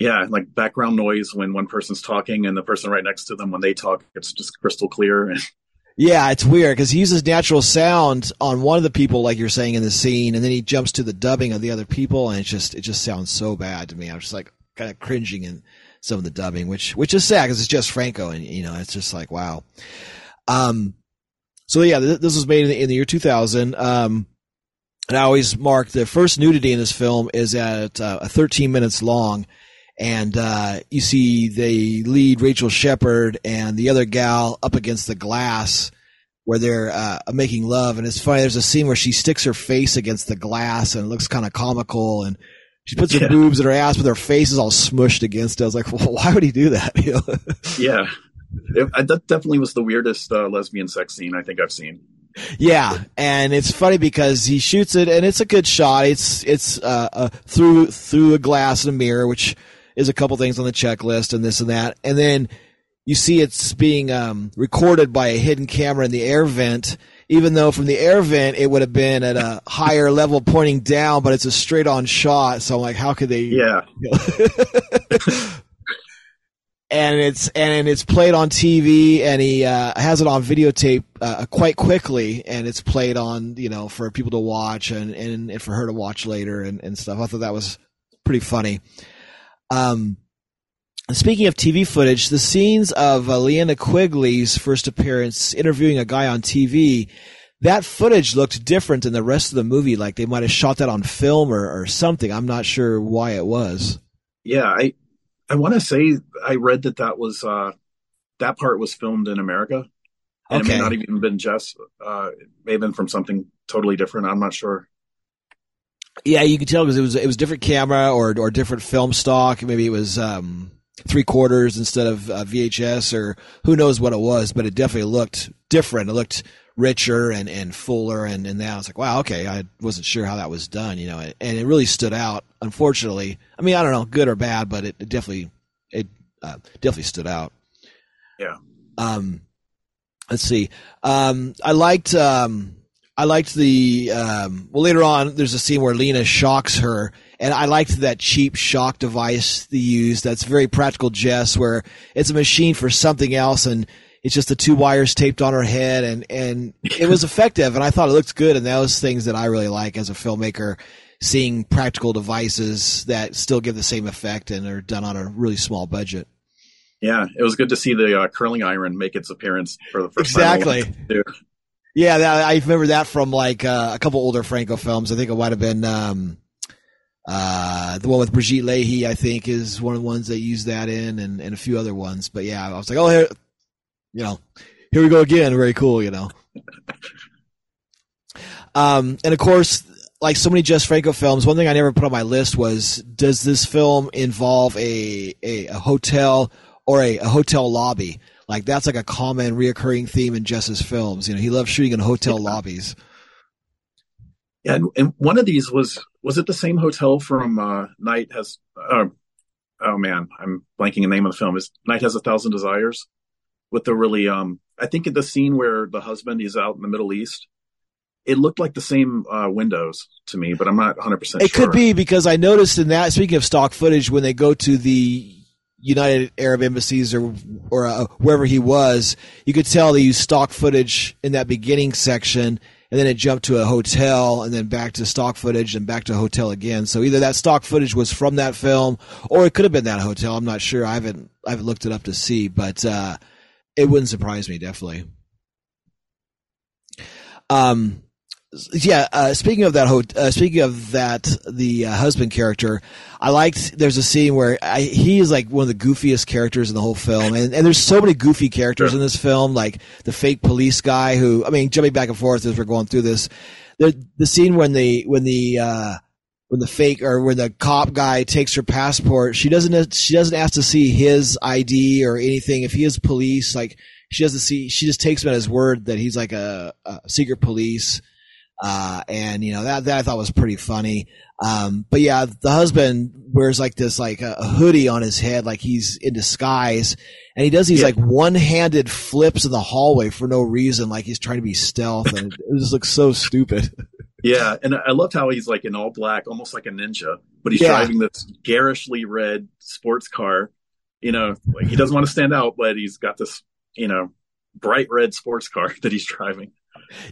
Speaker 2: Yeah, like background noise when one person's talking and the person right next to them when they talk, it's just crystal clear. And
Speaker 1: Yeah, it's weird because he uses natural sound on one of the people, like you're saying in the scene, and then he jumps to the dubbing of the other people, and it just it just sounds so bad to me. I'm just like kind of cringing in some of the dubbing, which which is sad because it's Jess Franco, and you know it's just like wow. Um, so yeah, th- this was made in the, in the year 2000. Um, and I always mark the first nudity in this film is at uh, 13 minutes long. And uh, you see the lead Rachel Sheppard and the other gal up against the glass where they're uh, making love. And it's funny. There's a scene where she sticks her face against the glass and it looks kind of comical. And she puts her boobs in her ass, but her face is all smushed against it. I was like, well, why would he do that?
Speaker 2: Yeah, it, I, that definitely was the weirdest uh, lesbian sex scene I think I've seen.
Speaker 1: Yeah, and it's funny because he shoots it, and it's a good shot. It's it's uh, uh, through through a glass and a mirror, which is a couple things on the checklist, and this and that, and then you see it's being um, recorded by a hidden camera in the air vent. Even though from the air vent it would have been at a higher level pointing down, but it's a straight on shot. So I'm like, how could they?
Speaker 2: Yeah,
Speaker 1: and it's and it's played on TV, and he uh, has it on videotape uh, quite quickly, and it's played on you know for people to watch and and, and for her to watch later and, and stuff. I thought that was pretty funny. Um, speaking of TV footage, the scenes of uh, Linnea Quigley's first appearance interviewing a guy on TV. That footage looked different than the rest of the movie. Like they might have shot that on film or, or something. I'm not sure why it was.
Speaker 2: yeah. I I want to say I read that that was uh, that part was filmed in America, and it may not even been Jess. Uh, it may have been from something totally different. I'm not sure.
Speaker 1: Yeah, you could tell because it was it was different camera or or different film stock. Maybe it was um, three quarters instead of uh, VHS or who knows what it was, but it definitely looked different. It looked richer and, and fuller, and and that I was like, wow, okay, I wasn't sure how that was done, you know, and it really stood out. Unfortunately, I mean, I don't know, good or bad, but it, it definitely it uh, definitely stood out.
Speaker 2: Yeah.
Speaker 1: Um, let's see. Um, I liked um, I liked the um, well later on. There's a scene where Lina shocks her, and I liked that cheap shock device they use. That's very practical, Jess, where it's a machine for something else, and it's just the two wires taped on her head, and and it was effective, and I thought it looked good. And those things that I really like as a filmmaker. Seeing practical devices that still give the same effect and are done on a really small budget.
Speaker 2: Yeah, it was good to see the uh, curling iron make its appearance for the first
Speaker 1: Exactly.
Speaker 2: time. Exactly.
Speaker 1: Yeah, that, I remember that from like uh, a couple older Franco films. I think it might have been um, uh, the one with Brigitte Lahaie. I think is one of the ones they used that in, and, and a few other ones. But yeah, I was like, oh, here, you know, here we go again. Very cool, you know. Um, and of course, like so many Jess Franco films, one thing I never put on my list was: Does this film involve a a, a hotel or a, a hotel lobby? Like that's like a common reoccurring theme in Jess's films. You know, he loves shooting in hotel lobbies.
Speaker 2: Yeah, and, and one of these was was it the same hotel from uh, Night Has? Uh, oh man, I'm blanking the name of the film. Is Night Has a Thousand Desires? With the really, um, I think in the scene where the husband is out in the Middle East, it looked like the same uh, windows to me, but I'm not 100 percent. Sure.
Speaker 1: It could be because I noticed in that. Speaking of stock footage, when they go to the United Arab Embassies or or uh, wherever he was, you could tell they used stock footage in that beginning section, and then it jumped to a hotel, and then back to stock footage, and back to a hotel again. So either that stock footage was from that film, or it could have been that hotel. I'm not sure. I haven't I haven't looked it up to see, but uh, it wouldn't surprise me definitely. Um, yeah. Uh, speaking of that, uh, speaking of that, the uh, husband character, I liked. There's a scene where I, he is like one of the goofiest characters in the whole film, and, and there's so many goofy characters sure. in this film, like the fake police guy who, I mean, jumping back and forth as we're going through this, the the scene when the when the uh, when the fake or when the cop guy takes her passport, she doesn't she doesn't ask to see his ID or anything. If he is police, like she doesn't see, she just takes him at his word that he's like a, a secret police uh, and you know, that, that I thought was pretty funny. Um, but yeah, the husband wears like this, like a, a, hoodie on his head, like he's in disguise. And he does these yeah. like one-handed flips in the hallway for no reason, like he's trying to be stealth. And it, it just looks so stupid.
Speaker 2: Yeah, and I loved how he's like in all black, almost like a ninja, but he's yeah. driving this garishly red sports car. You know, like he doesn't want to stand out, but he's got this, you know, bright red sports car that he's driving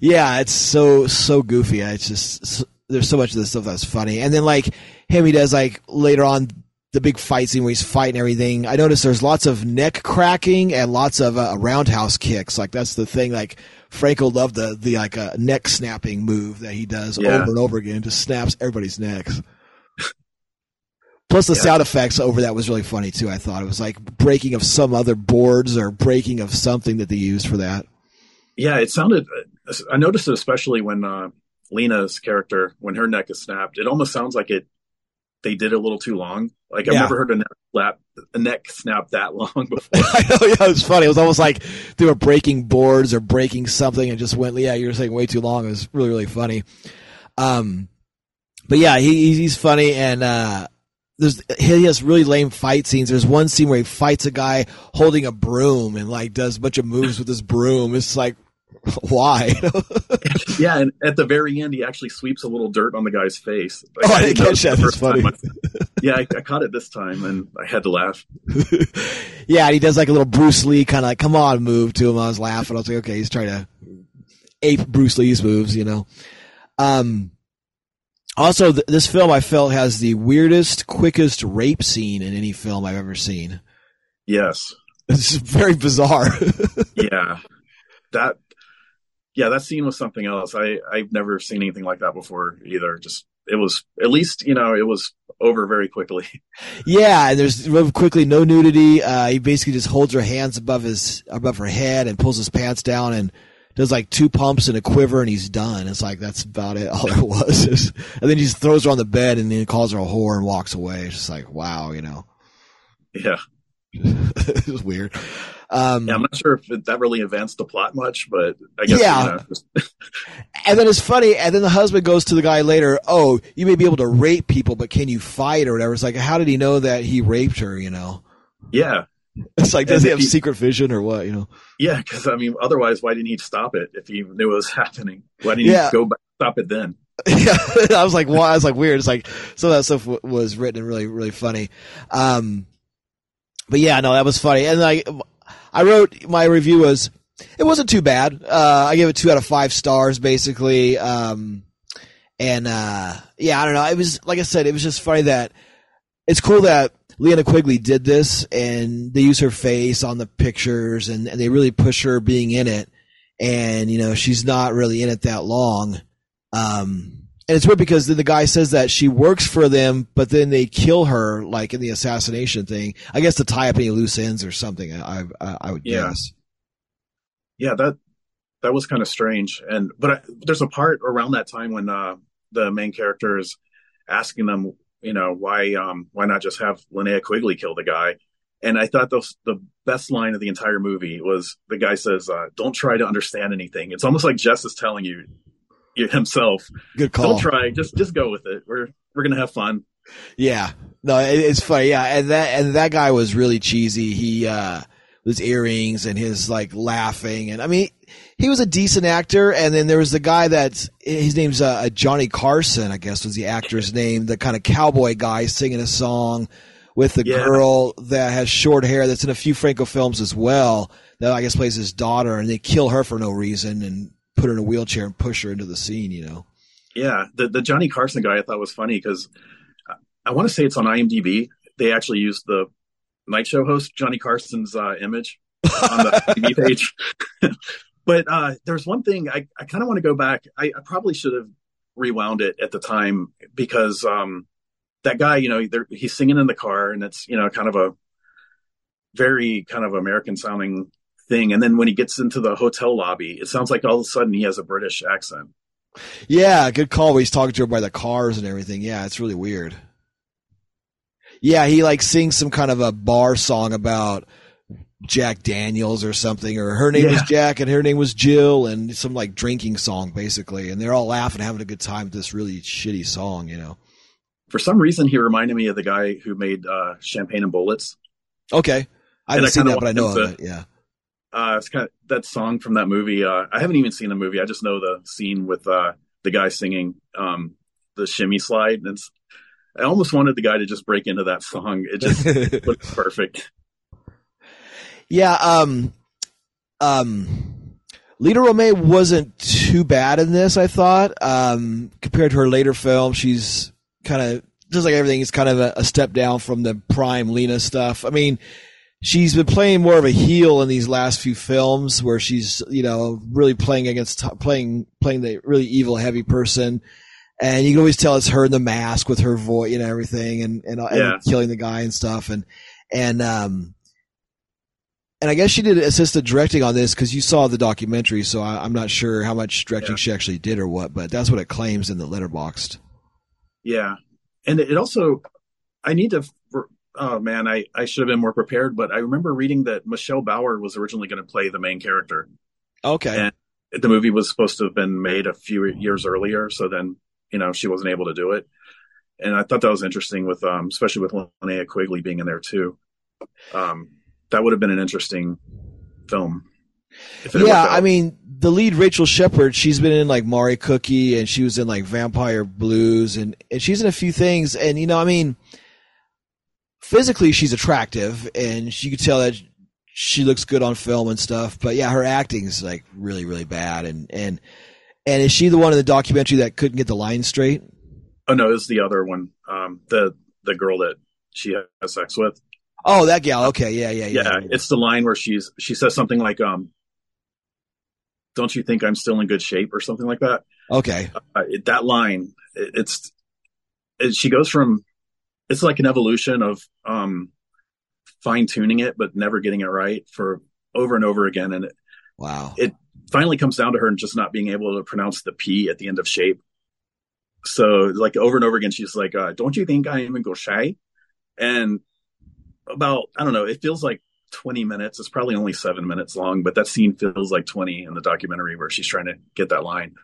Speaker 1: yeah, it's so so goofy. It's just so, there's so much of this stuff that's funny, and then like him, he does like later on the big fight scene where he's fighting everything. I noticed there's lots of neck cracking and lots of uh, roundhouse kicks. Like that's the thing. Like Franco loved the the like uh, neck snapping move that he does yeah. over and over again. Just snaps everybody's necks. Plus the yeah. sound effects over that was really funny too. I thought it was like breaking of some other boards or breaking of something that they used for that.
Speaker 2: Yeah, it sounded I noticed it especially when uh, Lina's character, when her neck is snapped, it almost sounds like it. They did a little too long. Like I've yeah. never heard a neck snap, a neck snap that long before.
Speaker 1: I know, yeah, it was funny. It was almost like they were breaking boards or breaking something, and just went. Yeah, you were saying way too long. It was really, really funny. Um, but yeah, he, he's funny, and uh, there's he has really lame fight scenes. There's one scene where he fights a guy holding a broom and like does a bunch of moves with his broom. It's like why?
Speaker 2: yeah, and at the very end, he actually sweeps a little dirt on the guy's face.
Speaker 1: Like, oh, I didn't catch that. That's funny.
Speaker 2: I, yeah, I, I, caught it this time, and I had to laugh.
Speaker 1: yeah, he does like a little Bruce Lee kind of like "come on" move to him. I was laughing. I was like, okay, he's trying to ape Bruce Lee's moves, you know. Um. Also, th- this film I felt has the weirdest, quickest rape scene in any film I've ever seen.
Speaker 2: Yes,
Speaker 1: it's very bizarre.
Speaker 2: yeah, that yeah, that scene was something else. I I've never seen anything like that before either. Just it was at least you know it was over very quickly.
Speaker 1: Yeah, and there's quickly no nudity. Uh, he basically just holds her hands above his above her head and pulls his pants down and does like two pumps and a quiver and he's done. It's like that's about it. All it was. and then he just throws her on the bed and then calls her a whore and walks away. It's just like wow, you know.
Speaker 2: Yeah.
Speaker 1: it was weird.
Speaker 2: Um, yeah, I'm not sure if that really advanced the plot much, but I guess. Yeah. You know, just...
Speaker 1: and then it's funny, and then the husband goes to the guy later. Oh, you may be able to rape people, but can you fight or whatever? It's like, how did he know that he raped her? You know?
Speaker 2: Yeah.
Speaker 1: It's like, does and he have he, secret vision or what? You know?
Speaker 2: Yeah, because I mean, otherwise, why didn't he stop it if he knew it was happening? Why didn't yeah. he go back stop it then?
Speaker 1: yeah, I was like, why? I was like, weird. It's like some of that stuff w- was written and really, really funny. Um, but yeah, no, that was funny. And like, I wrote my review was it wasn't too bad. Uh, I gave it two out of five stars, basically. Um, and uh, yeah, I don't know. It was like I said, it was just funny that it's cool that Linnea Quigley did this, and they use her face on the pictures, and, and they really push her being in it. And you know, she's not really in it that long. Um, and it's weird because then the guy says that she works for them, but then they kill her, like in the assassination thing. I guess to tie up any loose ends or something. I I, I would yeah. guess.
Speaker 2: Yeah, that that was kind of strange. And but I, there's a part around that time when uh, the main character is asking them, you know, why um why not just have Linnea Quigley kill the guy? And I thought those, the best line of the entire movie was the guy says, uh, "Don't try to understand anything." It's almost like Jess is telling you, himself.
Speaker 1: Good call.
Speaker 2: Don't try. Just just go with it. We're we're gonna have fun.
Speaker 1: Yeah, no, it, it's funny. Yeah, and that and that guy was really cheesy. He uh his earrings and his like laughing, and I mean, he was a decent actor. And then there was the guy that's his name's uh, Johnny Carson, I guess was the actor's name, the kind of cowboy guy singing a song with the
Speaker 2: Yeah.
Speaker 1: girl that has short hair that's in a few Franco films as well. That I guess plays his daughter, and they kill her for no reason and put her in a wheelchair and push her into the scene. You know.
Speaker 2: Yeah, the the Johnny Carson guy I thought was funny because I, I want to say it's on IMDb. They actually used the night show host Johnny Carson's uh, image on the IMDb page. but uh, there's one thing I, I kind of want to go back. I, I probably should have rewound it at the time because um, that guy, you know, he's singing in the car, and it's you know kind of a very kind of American sounding thing. And then when he gets into the hotel lobby, it sounds like all of a sudden he has a British accent.
Speaker 1: Yeah, good call. Where he's talking to her by the cars and everything. Yeah, it's really weird. Yeah, he like sings some kind of a bar song about Jack Daniels or something, or her name was Jack and her name was Jill, and some like drinking song basically, and they're all laughing, having a good time with this really shitty song, you know.
Speaker 2: For some reason, he reminded me of the guy who made uh, Champagne and Bullets.
Speaker 1: Okay, I haven't seen that, but I know of it. Yeah.
Speaker 2: Uh, it's kind of that song from that movie. Uh, I haven't even seen the movie. I just know the scene with uh, the guy singing um, the shimmy slide. And it's, I almost wanted the guy to just break into that song. It just looks perfect.
Speaker 1: Yeah, um, um, Lina Romay wasn't too bad in this, I thought. Um, compared to her later film, she's kind of, just like everything, is kind of a, a step down from the prime Lina stuff. I mean, she's been playing more of a heel in these last few films where she's, you know, really playing against, playing, playing the really evil, heavy person. And you can always tell it's her in the mask with her voice and everything and, and, and killing the guy and stuff. And, and, um, and I guess she did assist the directing on this because you saw the documentary, so I, I'm not sure how much directing
Speaker 2: Yeah.
Speaker 1: she actually did or what, but that's what it claims in the Letterboxd.
Speaker 2: Yeah. And it also, I need to, oh man, I, I should have been more prepared, but I remember reading that Michelle Bauer was originally going to play the main character.
Speaker 1: Okay.
Speaker 2: And the movie was supposed to have been made a few years earlier. So then, you know, she wasn't able to do it. And I thought that was interesting with, um, especially with Linnea Quigley being in there too. Um, that would have been an interesting film. if it worked
Speaker 1: yeah. I mean, the lead Rachel Sheppard, she's been in like Mari Cookie and she was in like Vampire Blues and, and she's in a few things. And, you know, I mean, physically she's attractive and she could tell that she looks good on film and stuff. But yeah, her acting's like really, really bad. And, and, and is she the one in the documentary that couldn't get the line straight?
Speaker 2: oh no, it's the other one. Um, the, the girl that she has sex with.
Speaker 1: Oh, that gal. Okay. Yeah. Yeah.
Speaker 2: yeah,
Speaker 1: Yeah.
Speaker 2: it's the line where she's she says something like um don't you think i'm still in good shape or something like that
Speaker 1: Okay.
Speaker 2: uh, it, that line it, it's it, she goes from it's like an evolution of um fine tuning it but never getting it right for over and over again. And it
Speaker 1: Wow.
Speaker 2: It finally comes down to her and just not being able to pronounce the p at the end of shape. So like over and over again she's like uh, don't you think i am in shy and about i don't know it feels like 20 minutes. It's probably only seven minutes long but that scene feels like 20 in the documentary where she's trying to get that line.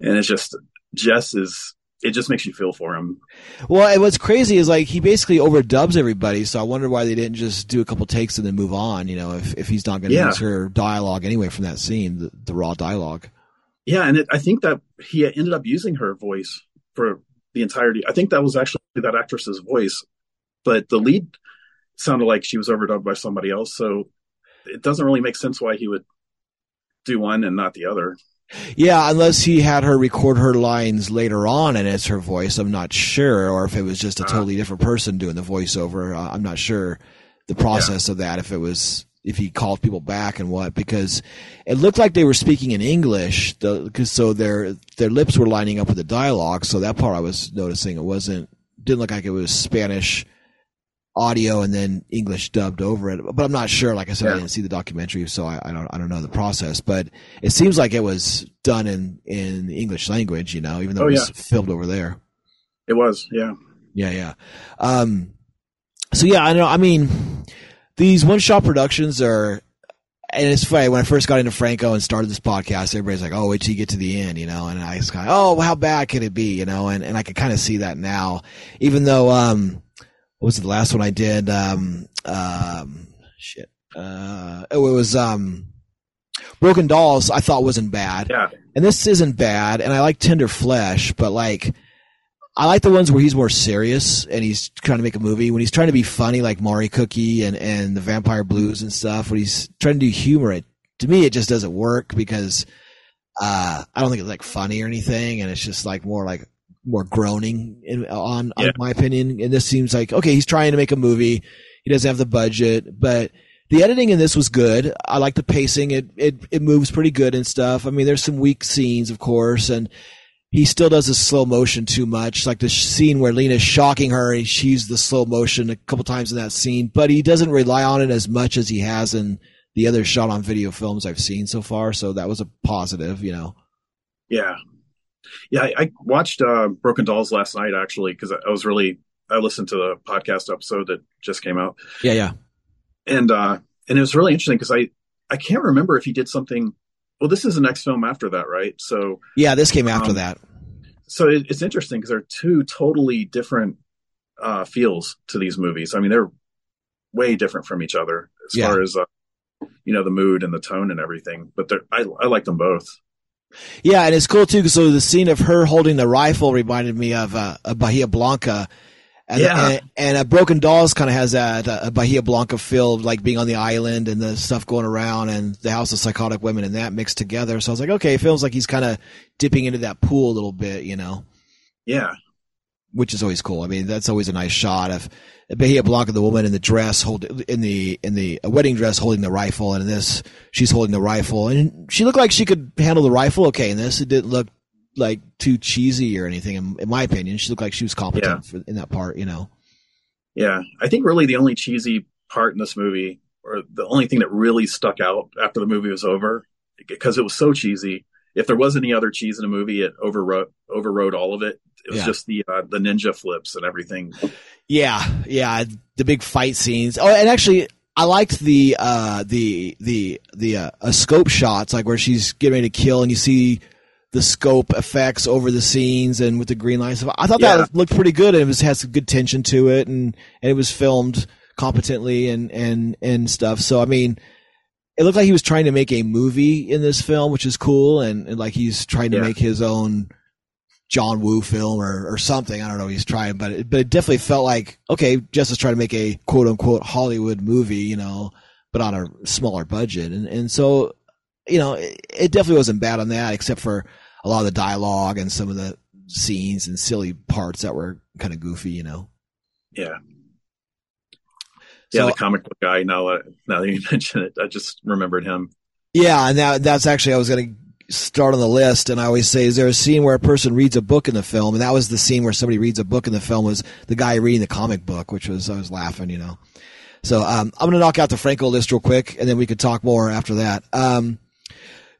Speaker 2: And it's just jess is it just makes you feel for him
Speaker 1: Well, and what's crazy is like he basically overdubs everybody. So I wonder why they didn't just do a couple takes and then move on. You know, if if he's not going to
Speaker 2: Yeah.
Speaker 1: use her dialogue anyway from that scene, the, the raw dialogue.
Speaker 2: yeah and it, i think that he ended up using her voice for the entirety i think that was actually that actress's voice but the lead sounded like she was overdubbed by somebody else so it doesn't really make sense why he would do one and not the other
Speaker 1: Yeah, unless he had her record her lines later on and it's her voice. I'm not sure, or if it was just a
Speaker 2: Uh.
Speaker 1: totally different person doing the voiceover. Uh, I'm not sure the process of that. If it was if he called people back and what because it looked like they were speaking in English. The, cause so their their lips were lining up with the dialogue. So that part I was noticing it wasn't didn't look like it was Spanish audio and then English dubbed over it. But I'm not sure. Like I said, I didn't see the documentary, so I, I don't I don't know the process. But it seems like it was done in in the English language. You know, even though
Speaker 2: Oh,
Speaker 1: it was filmed over there.
Speaker 2: it was yeah
Speaker 1: Yeah, yeah. Um, so yeah, I know. I mean, these one shot productions are and it's funny when I first got into Franco and started this podcast, everybody's like, "Oh, wait till you get to the end," you know, and I was kind of, "Oh, how bad can it be?" You know, and and I could kind of see that now, even though um, what was it, the last one I did? Um, um, shit, uh, oh, it was um, Broken Dolls. I thought wasn't bad,
Speaker 2: Yeah.
Speaker 1: and this isn't bad, and I like Tender Flesh, but like. I like the ones where he's more serious and he's trying to make a movie. When he's trying to be funny, like Mari Cookie and, and the Vampire Blues and stuff, when he's trying to do humor, it to me it just doesn't work because uh, I don't think it's like funny or anything, and it's just like more like more groaning in, on,
Speaker 2: Yeah.
Speaker 1: on my opinion. And this seems like okay, he's trying to make a movie. He doesn't have the budget, but the editing in this was good. I like the pacing. It it it moves pretty good and stuff. I mean, there's some weak scenes, of course, and he still does the slow motion too much. Like the scene where Lina's shocking her, and she's the slow motion a couple times in that scene, but he doesn't rely on it as much as he has in the other shot on video films I've seen so far. So that was a positive, you know.
Speaker 2: Yeah. Yeah. I, I watched uh, Broken Dolls last night actually because I, I was really I listened to the podcast episode that just came out
Speaker 1: Yeah, yeah.
Speaker 2: and uh and it was really interesting because I I can't remember if he did something. Well, this is the next film after that, right? So
Speaker 1: Yeah, this came after
Speaker 2: Um,
Speaker 1: that.
Speaker 2: so it, it's interesting because they're two totally different uh feels to these movies. I mean, they're way different from each other as
Speaker 1: Yeah.
Speaker 2: far as uh, you know the mood and the tone and everything. But they're I I like them both.
Speaker 1: Yeah, and it's cool too. 'cause So the scene of her holding the rifle reminded me of uh, a Bahia Blanca. And,
Speaker 2: Yeah.
Speaker 1: and, and a Broken Dolls kind of has that uh, a Bahia Blanca feel, like being on the island and the stuff going around and the House of Psychotic Women and that mixed together. So I was like, okay, it feels like he's kind of dipping into that pool a little bit, you know,
Speaker 2: Yeah.
Speaker 1: Which is always cool. I mean, that's always a nice shot of Bahia Blanca, the woman in the dress, hold in the in the a wedding dress, holding the rifle, and in this she's holding the rifle, and she looked like she could handle the rifle okay. In this, it didn't look like too cheesy or anything. In, in my opinion, she looked like she was competent for, in that part. You know.
Speaker 2: Yeah, I think really the only cheesy part in this movie, or the only thing that really stuck out after the movie was over, because it was so cheesy. If there was any other cheese in a movie, it overrode overrode all of it. It was
Speaker 1: Yeah.
Speaker 2: just the uh, the ninja flips and everything.
Speaker 1: Yeah, yeah, the big fight scenes. Oh, and actually, I liked the uh, the the the uh, uh, scope shots, like where she's getting ready to kill, and you see the scope effects over the scenes and with the green lights. I thought
Speaker 2: Yeah.
Speaker 1: that looked pretty good, and it was had some good tension to it, and and it was filmed competently and and and stuff. So I mean. It looked like he was trying to make a movie in this film, which is cool, and, and like he's trying to
Speaker 2: Yeah.
Speaker 1: make his own John Woo film or, or something. I don't know. what He's trying, but it, but it definitely felt like okay, is trying to make a quote unquote Hollywood movie, you know, but on a smaller budget, and and so you know it, it definitely wasn't bad on that, except for a lot of the dialogue and some of the scenes and silly parts that were kind of goofy, you know.
Speaker 2: Yeah,
Speaker 1: So,
Speaker 2: yeah, the comic book guy. Now, uh, now that you mention it, I just remembered him.
Speaker 1: Yeah, and that that's actually I was going to start on the list, and I always say, is there a scene where a person reads a book in the film? And that was the scene where somebody reads a book in the film was the guy reading the comic book, which was I was laughing, you know. So um, I'm going to knock out the Franco list real quick, and then we could talk more after that. Um,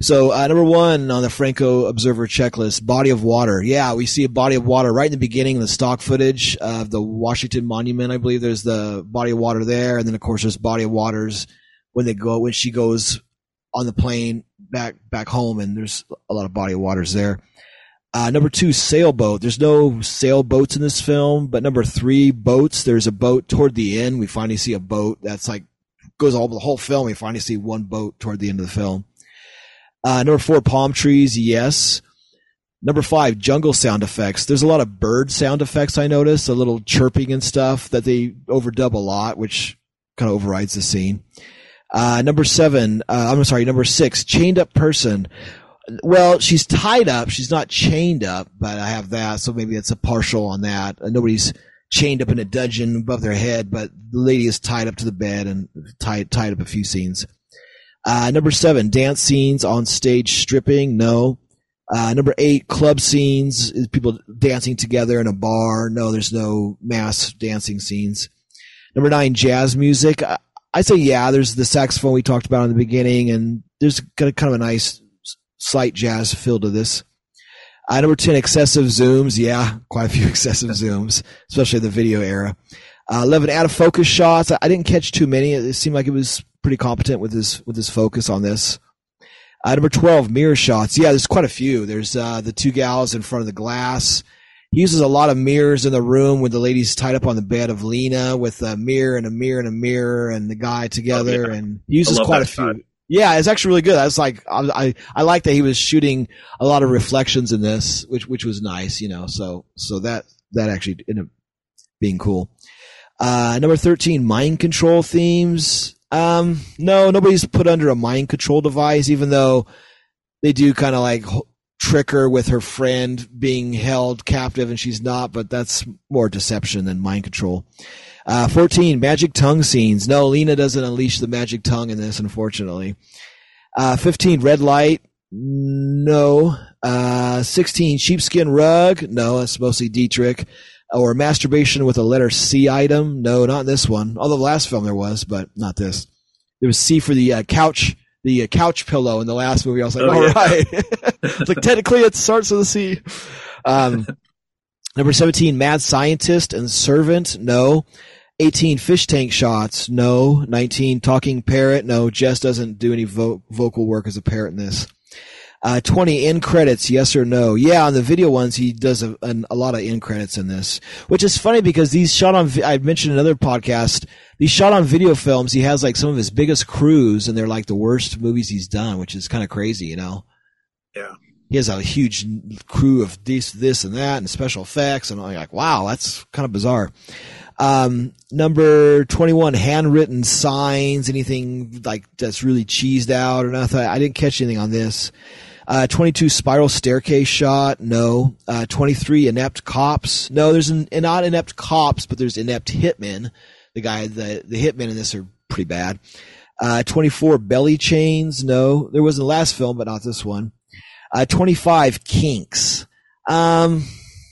Speaker 1: so uh, number one on the Franco Observer checklist, body of water. Yeah, we see a body of water right in the beginning in the stock footage of the Washington Monument. I believe there's the body of water there, and then of course there's body of waters when they go when she goes on the plane back back home, and there's a lot of body of waters there. Uh, number two, sailboat. There's no sailboats in this film, but number three, boats. There's a boat toward the end. We finally see a boat that's like goes all the whole film. We finally see one boat toward the end of the film. Uh, number four, palm trees. Yes. Number five, jungle sound effects. There's a lot of bird sound effects. I noticed a little chirping and stuff that they overdub a lot, which kind of overrides the scene. Uh, number seven, uh, I'm sorry, number six, chained up person. Well, she's tied up. She's not chained up, but I have that, so maybe it's a partial on that. Uh, nobody's chained up in a dungeon above their head, but the lady is tied up to the bed and tied tied up a few scenes. Uh, number seven, dance scenes on stage stripping. No. Uh, number eight, club scenes, people dancing together in a bar. No, there's no mass dancing scenes. Number nine, jazz music. I, I say yeah. There's the saxophone we talked about in the beginning, and there's kind of, kind of a nice slight jazz feel to this. Uh, number 10, excessive zooms. Yeah, quite a few excessive zooms, especially the video era. Uh, 11, out of focus shots. I, I didn't catch too many. It seemed like it was pretty competent with his with his focus on this. Uh, number twelve, mirror shots. Yeah, there's quite a few. There's uh, the two gals in front of the glass. He uses a lot of mirrors in the room with the ladies tied up on the bed of Lina with a mirror and a mirror and a mirror and the guy together,
Speaker 2: Oh, yeah.
Speaker 1: and he uses quite a few.
Speaker 2: shot.
Speaker 1: Yeah, it's actually really good. I was like, I, I I like that he was shooting a lot of reflections in this, which which was nice, you know. So so that that actually ended up being cool. Uh, number thirteen, mind control themes. Um, no, nobody's put under a mind control device, even though they do kind of like trick her with her friend being held captive and she's not, but that's more deception than mind control. Uh, 14, magic tongue scenes. No, Lina doesn't unleash the magic tongue in this, unfortunately. Uh, 15, red light. No. Uh, 16, sheepskin rug. No, that's mostly Dietrich. Or masturbation with a letter C item. No, not this one. Although the last film there was, but not this. There was C for the uh, couch, the uh, couch pillow in the last movie. I was like,
Speaker 2: Oh,
Speaker 1: all
Speaker 2: yeah.
Speaker 1: right. it's like technically it starts with a C. Um, number 17, mad scientist and servant. No. 18 fish tank shots. No. 19 talking parrot. No. Jess doesn't do any vo- vocal work as a parrot in this. Uh, 20 in credits. Yes or no? Yeah, on the video ones, he does a, an, a lot of in credits in this, which is funny because these shot on, I mentioned in another podcast, these shot on video films, he has like some of his biggest crews and they're like the worst movies he's done, which is kind of crazy, you know?
Speaker 2: Yeah.
Speaker 1: He has a huge crew of this, this and that and special effects and I'm like, wow, that's kind of bizarre. Um, number 21, handwritten signs, anything like that's really cheesed out or nothing. I didn't catch anything on this. Uh, 22 spiral staircase shot. No. Uh, 23 inept cops. No, there's an, not inept cops, but there's inept hitmen. The guy, the, the hitmen in this are pretty bad. Uh, 24 belly chains. No, there was in the last film, but not this one. Uh, 25 kinks. Um,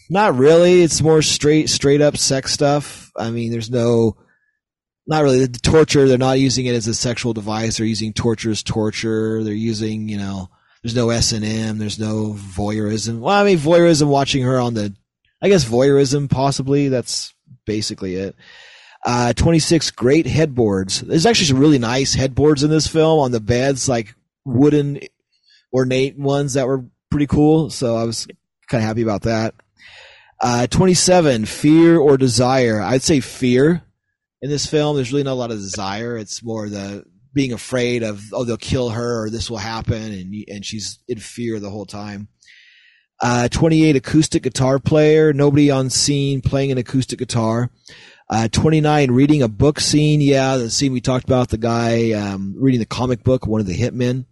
Speaker 1: not really. It's more straight, straight up sex stuff. I mean, there's no, not really the torture. They're not using it as a sexual device. They're using torture as torture. They're using, you know, there's no S and M. There's no voyeurism. Well, I mean, voyeurism, watching her on the, I guess voyeurism possibly. That's basically it. Uh, 26 great headboards. There's actually some really nice headboards in this film on the beds, like wooden ornate ones that were pretty cool. So I was kind of happy about that. Uh, 27, fear or desire. I'd say fear in this film. There's really not a lot of desire. It's more the being afraid of, oh, they'll kill her or this will happen. And, and she's in fear the whole time. Uh, 28, acoustic guitar player. Nobody on scene playing an acoustic guitar. Uh, 29, reading a book scene. Yeah, the scene we talked about, the guy um, reading the comic book, one of the hitmen.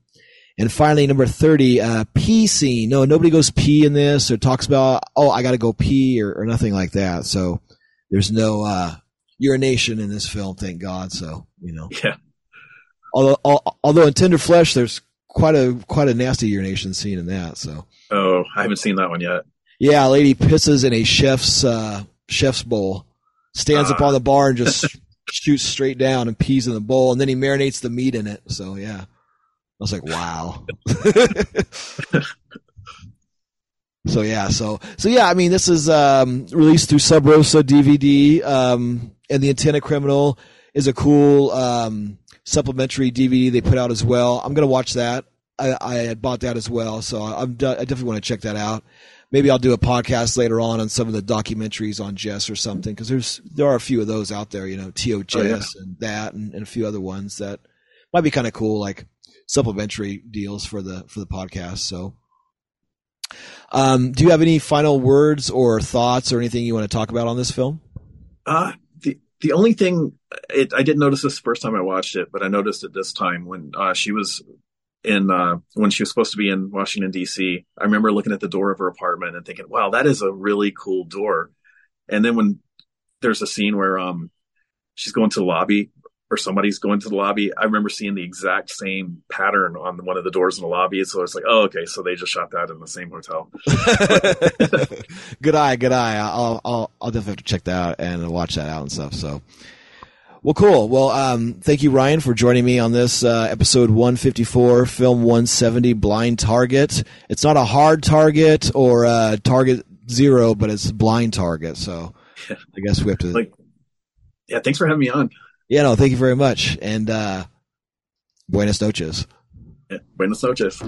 Speaker 1: And finally, number 30, uh, pee scene. No, nobody goes pee in this or talks about, oh, I got to go pee or, or nothing like that. So there's no uh, urination in this film, thank God. So, you know.
Speaker 2: Yeah.
Speaker 1: Although, although in Tender Flesh, there's quite a quite a nasty urination scene in that. So
Speaker 2: Oh, I haven't seen that one yet.
Speaker 1: yeah, a lady pisses in a chef's uh, chef's bowl, stands up
Speaker 2: Ah.
Speaker 1: on the bar and just shoots straight down and pees in the bowl, and then he marinates the meat in it. So yeah, I was like, wow. so yeah, so so yeah, I mean, this is um, released through Sub Rosa DVD, um, and the Antenna Criminal is a cool um, supplementary DVD they put out as well. I'm gonna watch that. I, I had bought that as well, so I'm de- I definitely want to check that out. Maybe I'll do a podcast later on on some of the documentaries on Jess or something because there's there are a few of those out there, you know, To Jess and that and, and a few other ones that might be kind of cool, like supplementary deals for the for the podcast. So, um, do you have any final words or thoughts or anything you want to talk about on this film?
Speaker 2: Uh, the only thing it, I didn't notice this the first time I watched it, but I noticed it this time when uh, she was in uh, when she was supposed to be in Washington D.C. I remember looking at the door of her apartment and thinking, "Wow, that is a really cool door." And then when there's a scene where um she's going to the lobby or somebody's going to the lobby, I remember seeing the exact same pattern on one of the doors in the lobby. So it's like, oh, okay, so they just shot that in the same hotel.
Speaker 1: good eye, good eye. I'll, I'll, I'll definitely have to check that out and watch that out and stuff. So, well, cool. Well, um, thank you, Ryan, for joining me on this uh, episode 154, film 170, Blind Target. It's not a hard target or a target zero, but it's blind target. So. I guess we have to.
Speaker 2: Like, yeah, thanks for having me on.
Speaker 1: Yeah, no, thank you very much. And uh, buenas noches.
Speaker 2: Buenas noches.